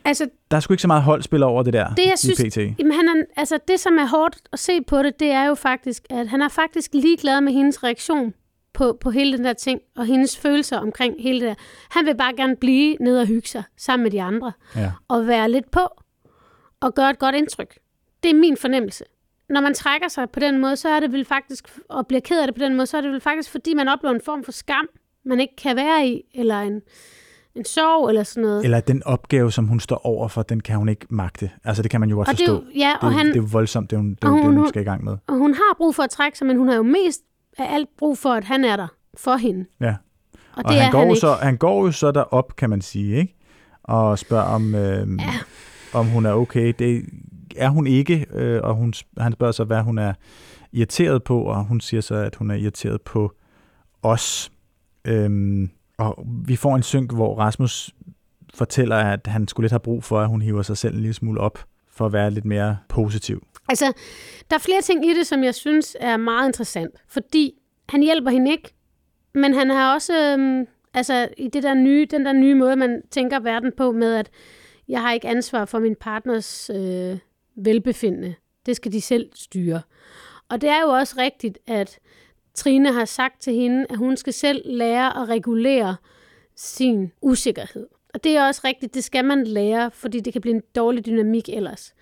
Altså, der er sgu ikke så meget holdspil over det der Det, jeg i synes- PT. Jamen, han er, altså, det, som er hårdt at se på det, det er jo faktisk, at han er faktisk ligeglad med hendes reaktion på, på hele den der ting, og hendes følelser omkring hele det der. Han vil bare gerne blive nede og hygge sig sammen med de andre, Ja. og være lidt på, og gøre et godt indtryk. Det er min fornemmelse. Når man trækker sig på den måde, så er det vel faktisk, og bliver ked af det på den måde, så er det vel faktisk, fordi man oplever en form for skam, man ikke kan være i, eller en, en sorg, eller sådan noget. Eller den opgave, som hun står over for, den kan hun ikke magte. Altså, det kan man jo godt og det forstå. jo, ja, det, og er, han, det er voldsomt, det, hun, det, er jo det, hun- hun skal i gang med. Og hun har brug for at trække sig, men hun har jo mest af alt brug for, at han er der for hende. Ja. Og, Og det han, er går han jo ikke. så, han går jo så derop, kan man sige, ikke? Og spørger, om, øh, ja. om hun er okay. Det er hun ikke, øh, og hun, han spørger så, hvad hun er irriteret på, og hun siger så, at hun er irriteret på os. Øhm, og vi får en synk, hvor Rasmus fortæller, at han skulle lidt have brug for, at hun hiver sig selv en lille smule op, for at være lidt mere positiv. Altså, der er flere ting i det, som jeg synes er meget interessant. Fordi han hjælper hende ikke, men han har også, øhm, altså i det der nye, den der nye måde, man tænker verden på med, at jeg har ikke ansvar for min partners øh, velbefindende. Det skal de selv styre. Og det er jo også rigtigt, at Trine har sagt til hende, at hun skal selv lære at regulere sin usikkerhed. Og det er også rigtigt, det skal man lære, fordi det kan blive en dårlig dynamik ellers.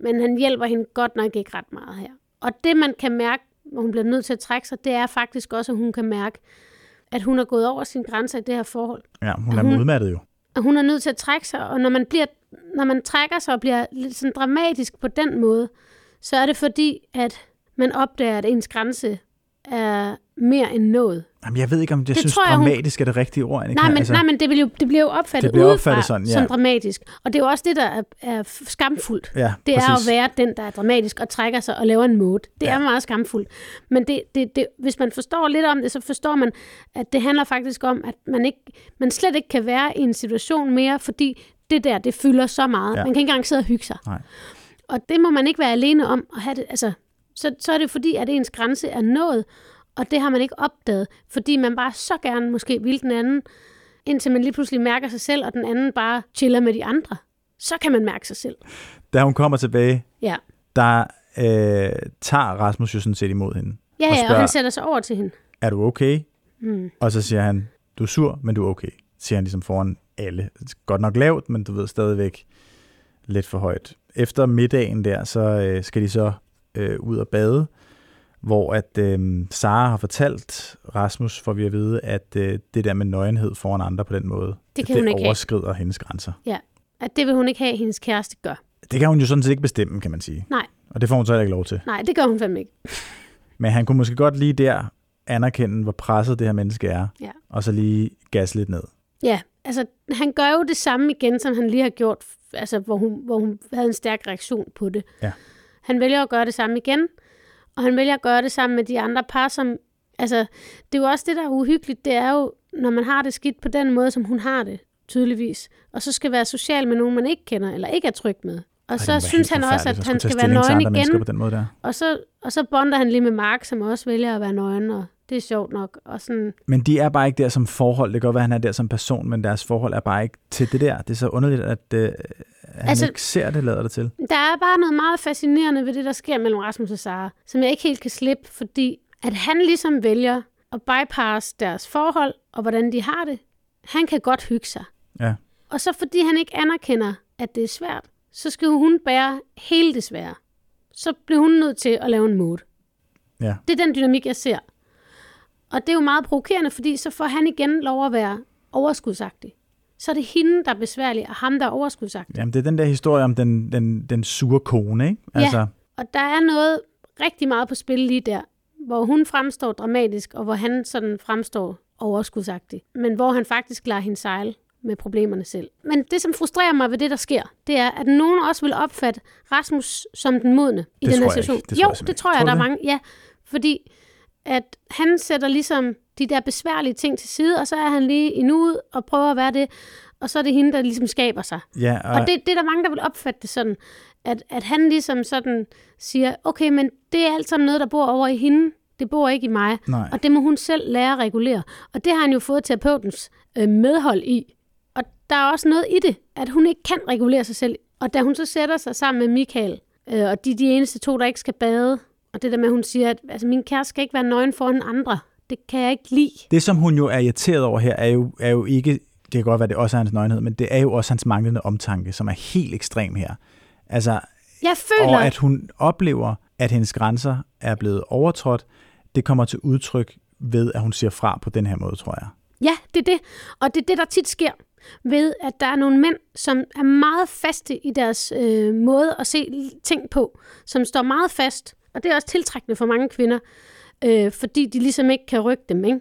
Men han hjælper hende godt nok ikke ret meget her. Og det, man kan mærke, hvor hun bliver nødt til at trække sig, det er faktisk også, at hun kan mærke, at hun er gået over sine grænser i det her forhold. Ja, hun er Hun- udmattet jo. Og hun er nødt til at trække sig, og når man, bliver, når man trækker sig og bliver lidt sådan dramatisk på den måde, så er det fordi, at man opdager, at ens grænse er mere end noget. Jamen, jeg ved ikke, om jeg Det synes, tror jeg, hun- dramatisk er det rigtige ord. Annika. Nej, men, altså, nej, men det, vil jo, det bliver jo opfattet, Det bliver udefra opfattet sådan, ja. som dramatisk. Og det er jo også det, der er, er skamfuldt. ja, Det er præcis. at være den, der er dramatisk og trækker sig og laver en mode. Det Ja. er meget skamfuldt. Men det, det, det, hvis man forstår lidt om det, så forstår man, at det handler faktisk om, at man, ikke, man slet ikke kan være i en situation mere, fordi det der, det fylder så meget. Ja. Man kan ikke engang sidde og hygge sig. Nej. Og det må man ikke være alene om at have det. Altså, så, så er det fordi, at ens grænse er nået, og det har man ikke opdaget, fordi man bare så gerne måske vil den anden, indtil man lige pludselig mærker sig selv, og den anden bare chiller med de andre. Så kan man mærke sig selv. Da hun kommer tilbage, Ja. der øh, tager Rasmus jo sådan set imod hende. Ja, og ja, og spørger- han sætter sig over til hende. Er du okay? Mm. Og så siger han, du er sur, men du er okay. Siger han ligesom foran alle. Godt nok lavt, men du ved stadigvæk lidt for højt. Efter middagen der, så øh, skal de så øh, ud og bade, hvor at øh, Sara har fortalt Rasmus, får vi at vide, at øh, det der med nøgenhed foran andre på den måde, Det kan det hun ikke have. overskrider hendes grænser. At det vil hun ikke have, at hendes kæreste gør. Det kan hun jo sådan set ikke bestemme, kan man sige. Nej. Og det får hun så heller ikke lov til. Nej, det gør hun fandme ikke. <laughs> Men han kunne måske godt lige der anerkende, hvor presset det her menneske er, Ja. og så lige gas lidt ned. Ja, altså han gør jo det samme igen, som han lige har gjort, altså, hvor, hun, hvor hun havde en stærk reaktion på det. Ja. Han vælger at gøre det samme igen, og han vælger at gøre det sammen med de andre par, som... Altså, det er jo også det, der er uhyggeligt, det er jo, når man har det skidt på den måde, som hun har det, tydeligvis, og så skal være social med nogen, man ikke kender, eller ikke er tryg med. Og Ej, så synes han også, at han skal være nøgen igen, På den måde der. og så, og så bonder han lige med Mark, som også vælger at være nøgen, og det er sjovt nok. Og sådan, Men de er bare ikke der som forhold. Det kan godt være, at han er der som person, men deres forhold er bare ikke til det der. Det er så underligt, at øh, han Altså- ikke ser det, lader det til. Der er bare noget meget fascinerende ved det, der sker mellem Rasmus og Sara, som jeg ikke helt kan slippe, fordi at han ligesom vælger at bypass deres forhold, og hvordan de har det. Han kan godt hygge sig. Ja. Og så fordi han ikke anerkender, at det er svært, så skal hun bære hele det svære. Så bliver hun nødt til at lave en mode. Ja. Det er den dynamik, jeg ser. Og det er jo meget provokerende, fordi så får han igen lov at være overskudsagtig. Så er det hende, der er besværlig, og ham, der er overskudsagtig. Jamen, det er den der historie om den, den, den sure kone, ikke? Altså, Ja. Og der er noget rigtig meget på spil lige der, hvor hun fremstår dramatisk, og hvor han sådan fremstår overskudsagtig. Men hvor han faktisk lader hende sejle med problemerne selv. Men det, som frustrerer mig ved det, der sker, det er, at nogen også vil opfatte Rasmus som den modne i Det den her situation. Det tror jo, det tror jeg, Tror der er mange. Ja, fordi at han sætter ligesom de der besværlige ting til side, og så er han lige i nuet og prøver at være det, og så er det hende, der ligesom skaber sig. ja, og, Og det, det er der mange, der vil opfatte det sådan, at, at han ligesom sådan siger, okay, men det er alt sammen noget, der bor over i hende. Det bor ikke i mig. Nej. Og det må hun selv lære at regulere. Og det har han jo fået terapeutens øh, medhold i. Og der er også noget i det, at hun ikke kan regulere sig selv. Og da hun så sætter sig sammen med Michael, øh, og de er de eneste to, der ikke skal bade, og det der med, at hun siger, at altså, min kæreste skal ikke være nøgen foran andre, det kan jeg ikke lide. det, som hun jo er irriteret over her, er jo, er jo ikke, det kan godt være, det også er hans nøgenhed, men det er jo også hans manglende omtanke, som er helt ekstrem her. Altså, Jeg føler, og at hun oplever, at hendes grænser er blevet overtrådt, det kommer til udtryk ved, at hun siger fra på den her måde, tror jeg. Ja, det er det. Og det er det, der tit sker ved, at der er nogle mænd, som er meget faste i deres øh, måde at se ting på, som står meget fast. Og det er også tiltrækkende for mange kvinder, øh, fordi de ligesom ikke kan rykke dem. Ikke?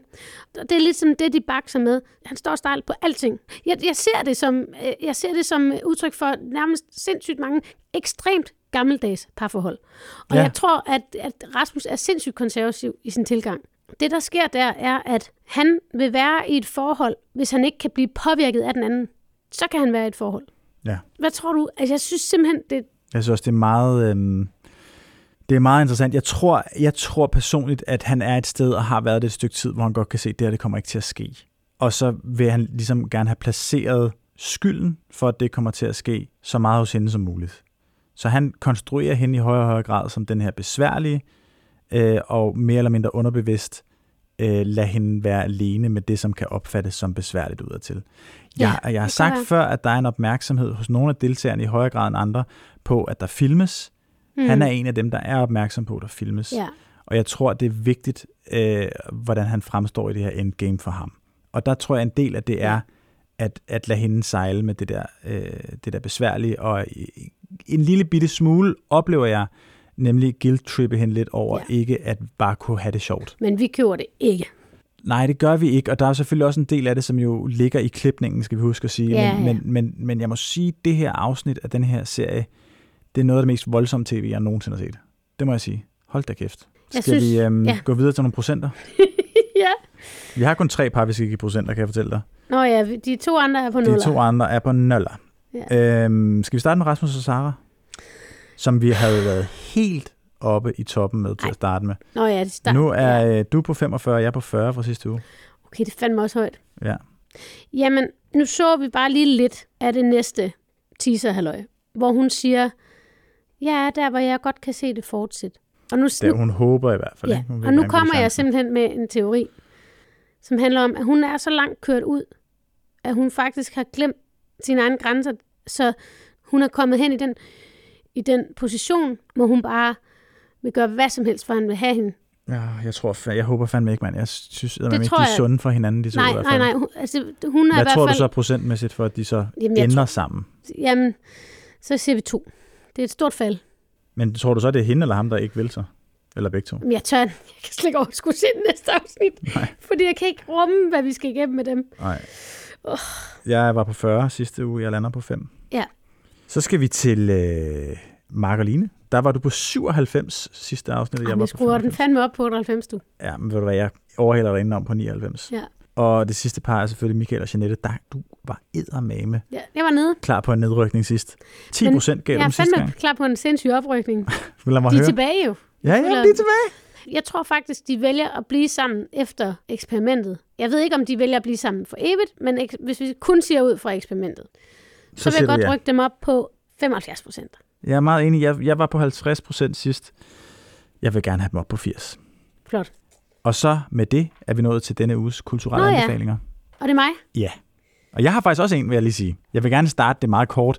Og det er ligesom det, de bakser med. Han står stejlt på alting. Jeg, jeg, ser det som, øh, jeg ser det som udtryk for nærmest sindssygt mange ekstremt gammeldags parforhold. Og Ja. jeg tror, at, at Rasmus er sindssygt konservativ i sin tilgang. Det, der sker der, er, at han vil være i et forhold, hvis han ikke kan blive påvirket af den anden. Så kan han være i et forhold. Ja. Hvad tror du? Altså, jeg synes simpelthen, det, Jeg synes også, det er meget, øhm, det er meget interessant. Jeg tror, jeg tror personligt, at han er et sted og har været det et stykke tid, hvor han godt kan se, at det her det kommer ikke til at ske. Og så vil han ligesom gerne have placeret skylden for, at det kommer til at ske så meget hos hende som muligt. Så han konstruerer hende i højere og højere grad som den her besværlige, øh, og mere eller mindre underbevidst øh, lade hende være alene med det, som kan opfattes som besværligt udadtil. Jeg, jeg har sagt være. før, at der er en opmærksomhed hos nogle af deltagerne i højere grad end andre på, at der filmes. Mm. Han er en af dem, der er opmærksom på, at der filmes. ja. Og jeg tror, det er vigtigt, øh, hvordan han fremstår i det her endgame for ham. Og der tror jeg, en del af det er, at, at lade hende sejle med det der, øh, det der besværlige. Og en lille bitte smule oplever jeg, nemlig guilt-trippe hende lidt over, Ja. ikke at bare kunne have det sjovt. Men vi køber det ikke. Nej, det gør vi ikke, og der er selvfølgelig også en del af det, som jo ligger i klipningen, skal vi huske at sige. Ja, men, ja. Men, men, men jeg må sige, at det her afsnit af den her serie, det er noget af det mest voldsomme tv, jeg nogensinde har set. Det må jeg sige. Hold da kæft. Jeg Skal synes- vi øhm, ja. gå videre til nogle procenter? <laughs> ja. Vi har kun tre par, vi skal give procenter, kan jeg fortælle dig. Nå ja, de to andre er på nuller. De to andre er på nuller. Ja. Øhm, skal vi starte med Rasmus og Sara? Som vi havde <sighs> været helt oppe i toppen med til Ej. at starte med. Nå ja, det start. Nu er Ja. øh, du på 45, jeg er på 40 fra sidste uge. Okay, det fandt mig også højt. Ja. Jamen, nu så vi bare lige lidt af det næste teaser halløj, hvor hun siger, ja, der hvor jeg godt kan se det fortsætte. Og nu, Det, hun håber i hvert fald. ja, ikke? Hun og nu kommer jeg simpelthen med en teori, som handler om, at hun er så langt kørt ud, at hun faktisk har glemt sine egne grænser, så hun er kommet hen i den, i den position, hvor hun bare vil gøre hvad som helst, for han vil have hende. Ja, jeg tror, jeg håber fandme ikke, mand. Jeg synes, at Det ikke, tror de er jeg- sunde for hinanden, de to i Nej, hvert nej, fald. nej. Hun, altså, hun er i Hvad hvert tror fald... du så procentmæssigt for, at de så Jamen, jeg ender tror- sammen? Jamen, så siger vi to. Det er et stort fald. Men tror du så, det er hende eller ham, der ikke vil så? Eller begge to? Jeg tør, <laughs> jeg kan slet ikke overskue se den næste afsnit. Nej. Fordi jeg kan ikke rumme, hvad vi skal igennem med dem. Nej. Jeg var på 40 sidste uge, jeg lander på 5. Ja. Så skal vi til øh, Mark og Line. Der var du på 97 sidste afsnit, og jeg Jamen, var jeg på skruer den 95. fandme op på 98, du. Ja, men ved du hvad, jeg overhælder dig indenom på 99. Ja. Og det sidste par er selvfølgelig Michael og Jeanette. Der, du var eddermame ja jeg var nede. klar på en nedrykning sidst. 10 Men procent gav Jeg dem sidste gang. klar på en sindssyg oprykning. <laughs> Lad mig De er høre. tilbage jo. Ja, ja, de er tilbage. Jeg tror faktisk, de vælger at blive sammen efter eksperimentet. Jeg ved ikke, om de vælger at blive sammen for evigt, men hvis vi kun siger ud fra eksperimentet, så, så vil jeg godt ja. rykke dem op på 75 procent. Jeg er meget enig. Jeg, jeg var på 50 procent sidst. Jeg vil gerne have dem op på 80. Flot. Og så med det er vi nået til denne uges kulturelle Nå ja. anbefalinger. Og det er mig. Ja. Og jeg har faktisk også en, vil jeg lige sige. Jeg vil gerne starte det meget kort.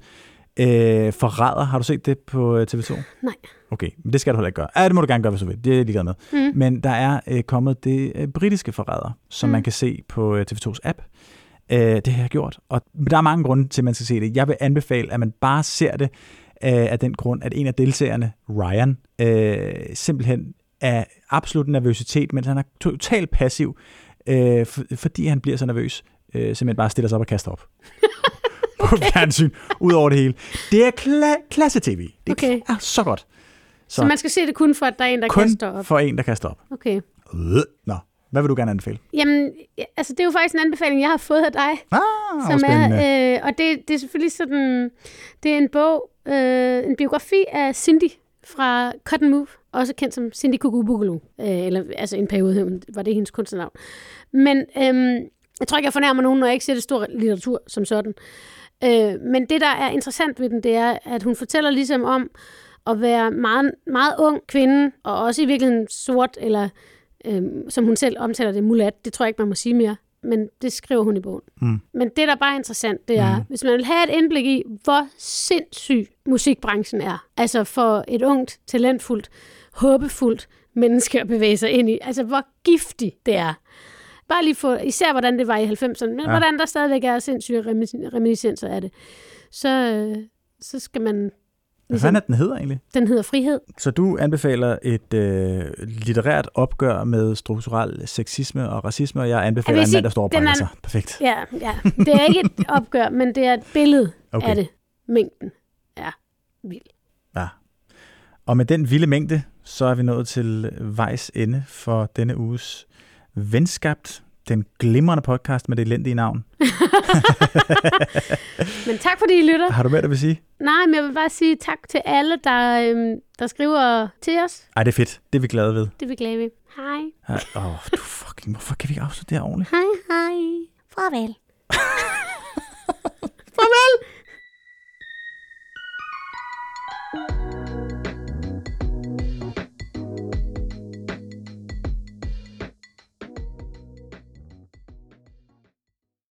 Øh, Forræder, har du set det på øh, TV2? Nej. Okay, men det skal du heller ikke gøre. Ja, det må du gerne gøre, hvis du vil. Det er jeg ligeglad med. Mm. Men der er øh, kommet det øh, britiske Forræder, som Mm. man kan se på øh, TV2's app. Øh, det har jeg gjort. Og der er mange grunde til, at man skal se det. Jeg vil anbefale, at man bare ser det øh, af den grund, at en af deltagerne, Ryan, øh, simpelthen er absolut nervøsitet, men han er totalt passiv, øh, for, fordi han bliver så nervøs, øh, simpelthen bare stiller sig op og kaster op. <laughs> på fjernsyn, ud over det hele. Det er kla- klasse-tv. Det Okay. er så godt. Så man skal se det kun for, at der er en, der kun kaster op. for en, der kaster op. Okay. Øh, Nå, hvad vil du gerne anbefale? Jamen, ja, altså det er jo faktisk en anbefaling, jeg har fået af dig. Ah, som er, øh, og det, det er selvfølgelig sådan, det er en bog, øh, en biografi af Cindy fra Cotton Move, også kendt som Cindy Kukubugulu, øh, eller altså en periode var det hendes kunstnernavn. Men øh, jeg tror ikke, jeg fornærmer nogen, når jeg ikke ser det stor litteratur som sådan. Øh, men det, der er interessant ved den, det er, at hun fortæller ligesom om at være meget, meget ung kvinde, og også i virkeligheden sort, eller øh, som hun selv omtaler det, mulat. Det tror jeg ikke, man må sige mere. Men det skriver hun i bogen. Mm. Men det, der bare er interessant, det er, Mm. hvis man vil have et indblik i, hvor sindssyg musikbranchen er. Altså for et ungt, talentfuldt, håbefuldt menneske at bevæge sig ind i. Altså hvor giftig det er. Bare lige for, især hvordan det var i 90'erne, men Ja. hvordan der stadigvæk er sindssyge reminiscenser af det. Så, øh, så skal man... Hvad fanden er den hedder egentlig? Den hedder Frihed. Så du anbefaler et øh, litterært opgør med strukturel sexisme og racisme, og jeg anbefaler Jeg vil en sige, mand, der står og brænder sig. Perfekt. Ja, ja. Det er ikke et <laughs> opgør, men det er et billede okay. af det. Mængden er vild. Ja. Og med den vilde mængde, så er vi nået til vejs ende for denne uges venskabt, den glimrende podcast med det elendige navn. <laughs> <laughs> Men tak fordi I lytter. Har du mere, du vil sige? Nej, men jeg vil bare sige tak til alle, der, øhm, der skriver til os. Ej, det er fedt. Det er vi glade ved. Det er vi glade ved. Hej. Åh, oh, du fucking, hvorfor kan vi ikke afslutte det her ordentligt? Hej, hej. Farvel. <laughs> <laughs> Farvel.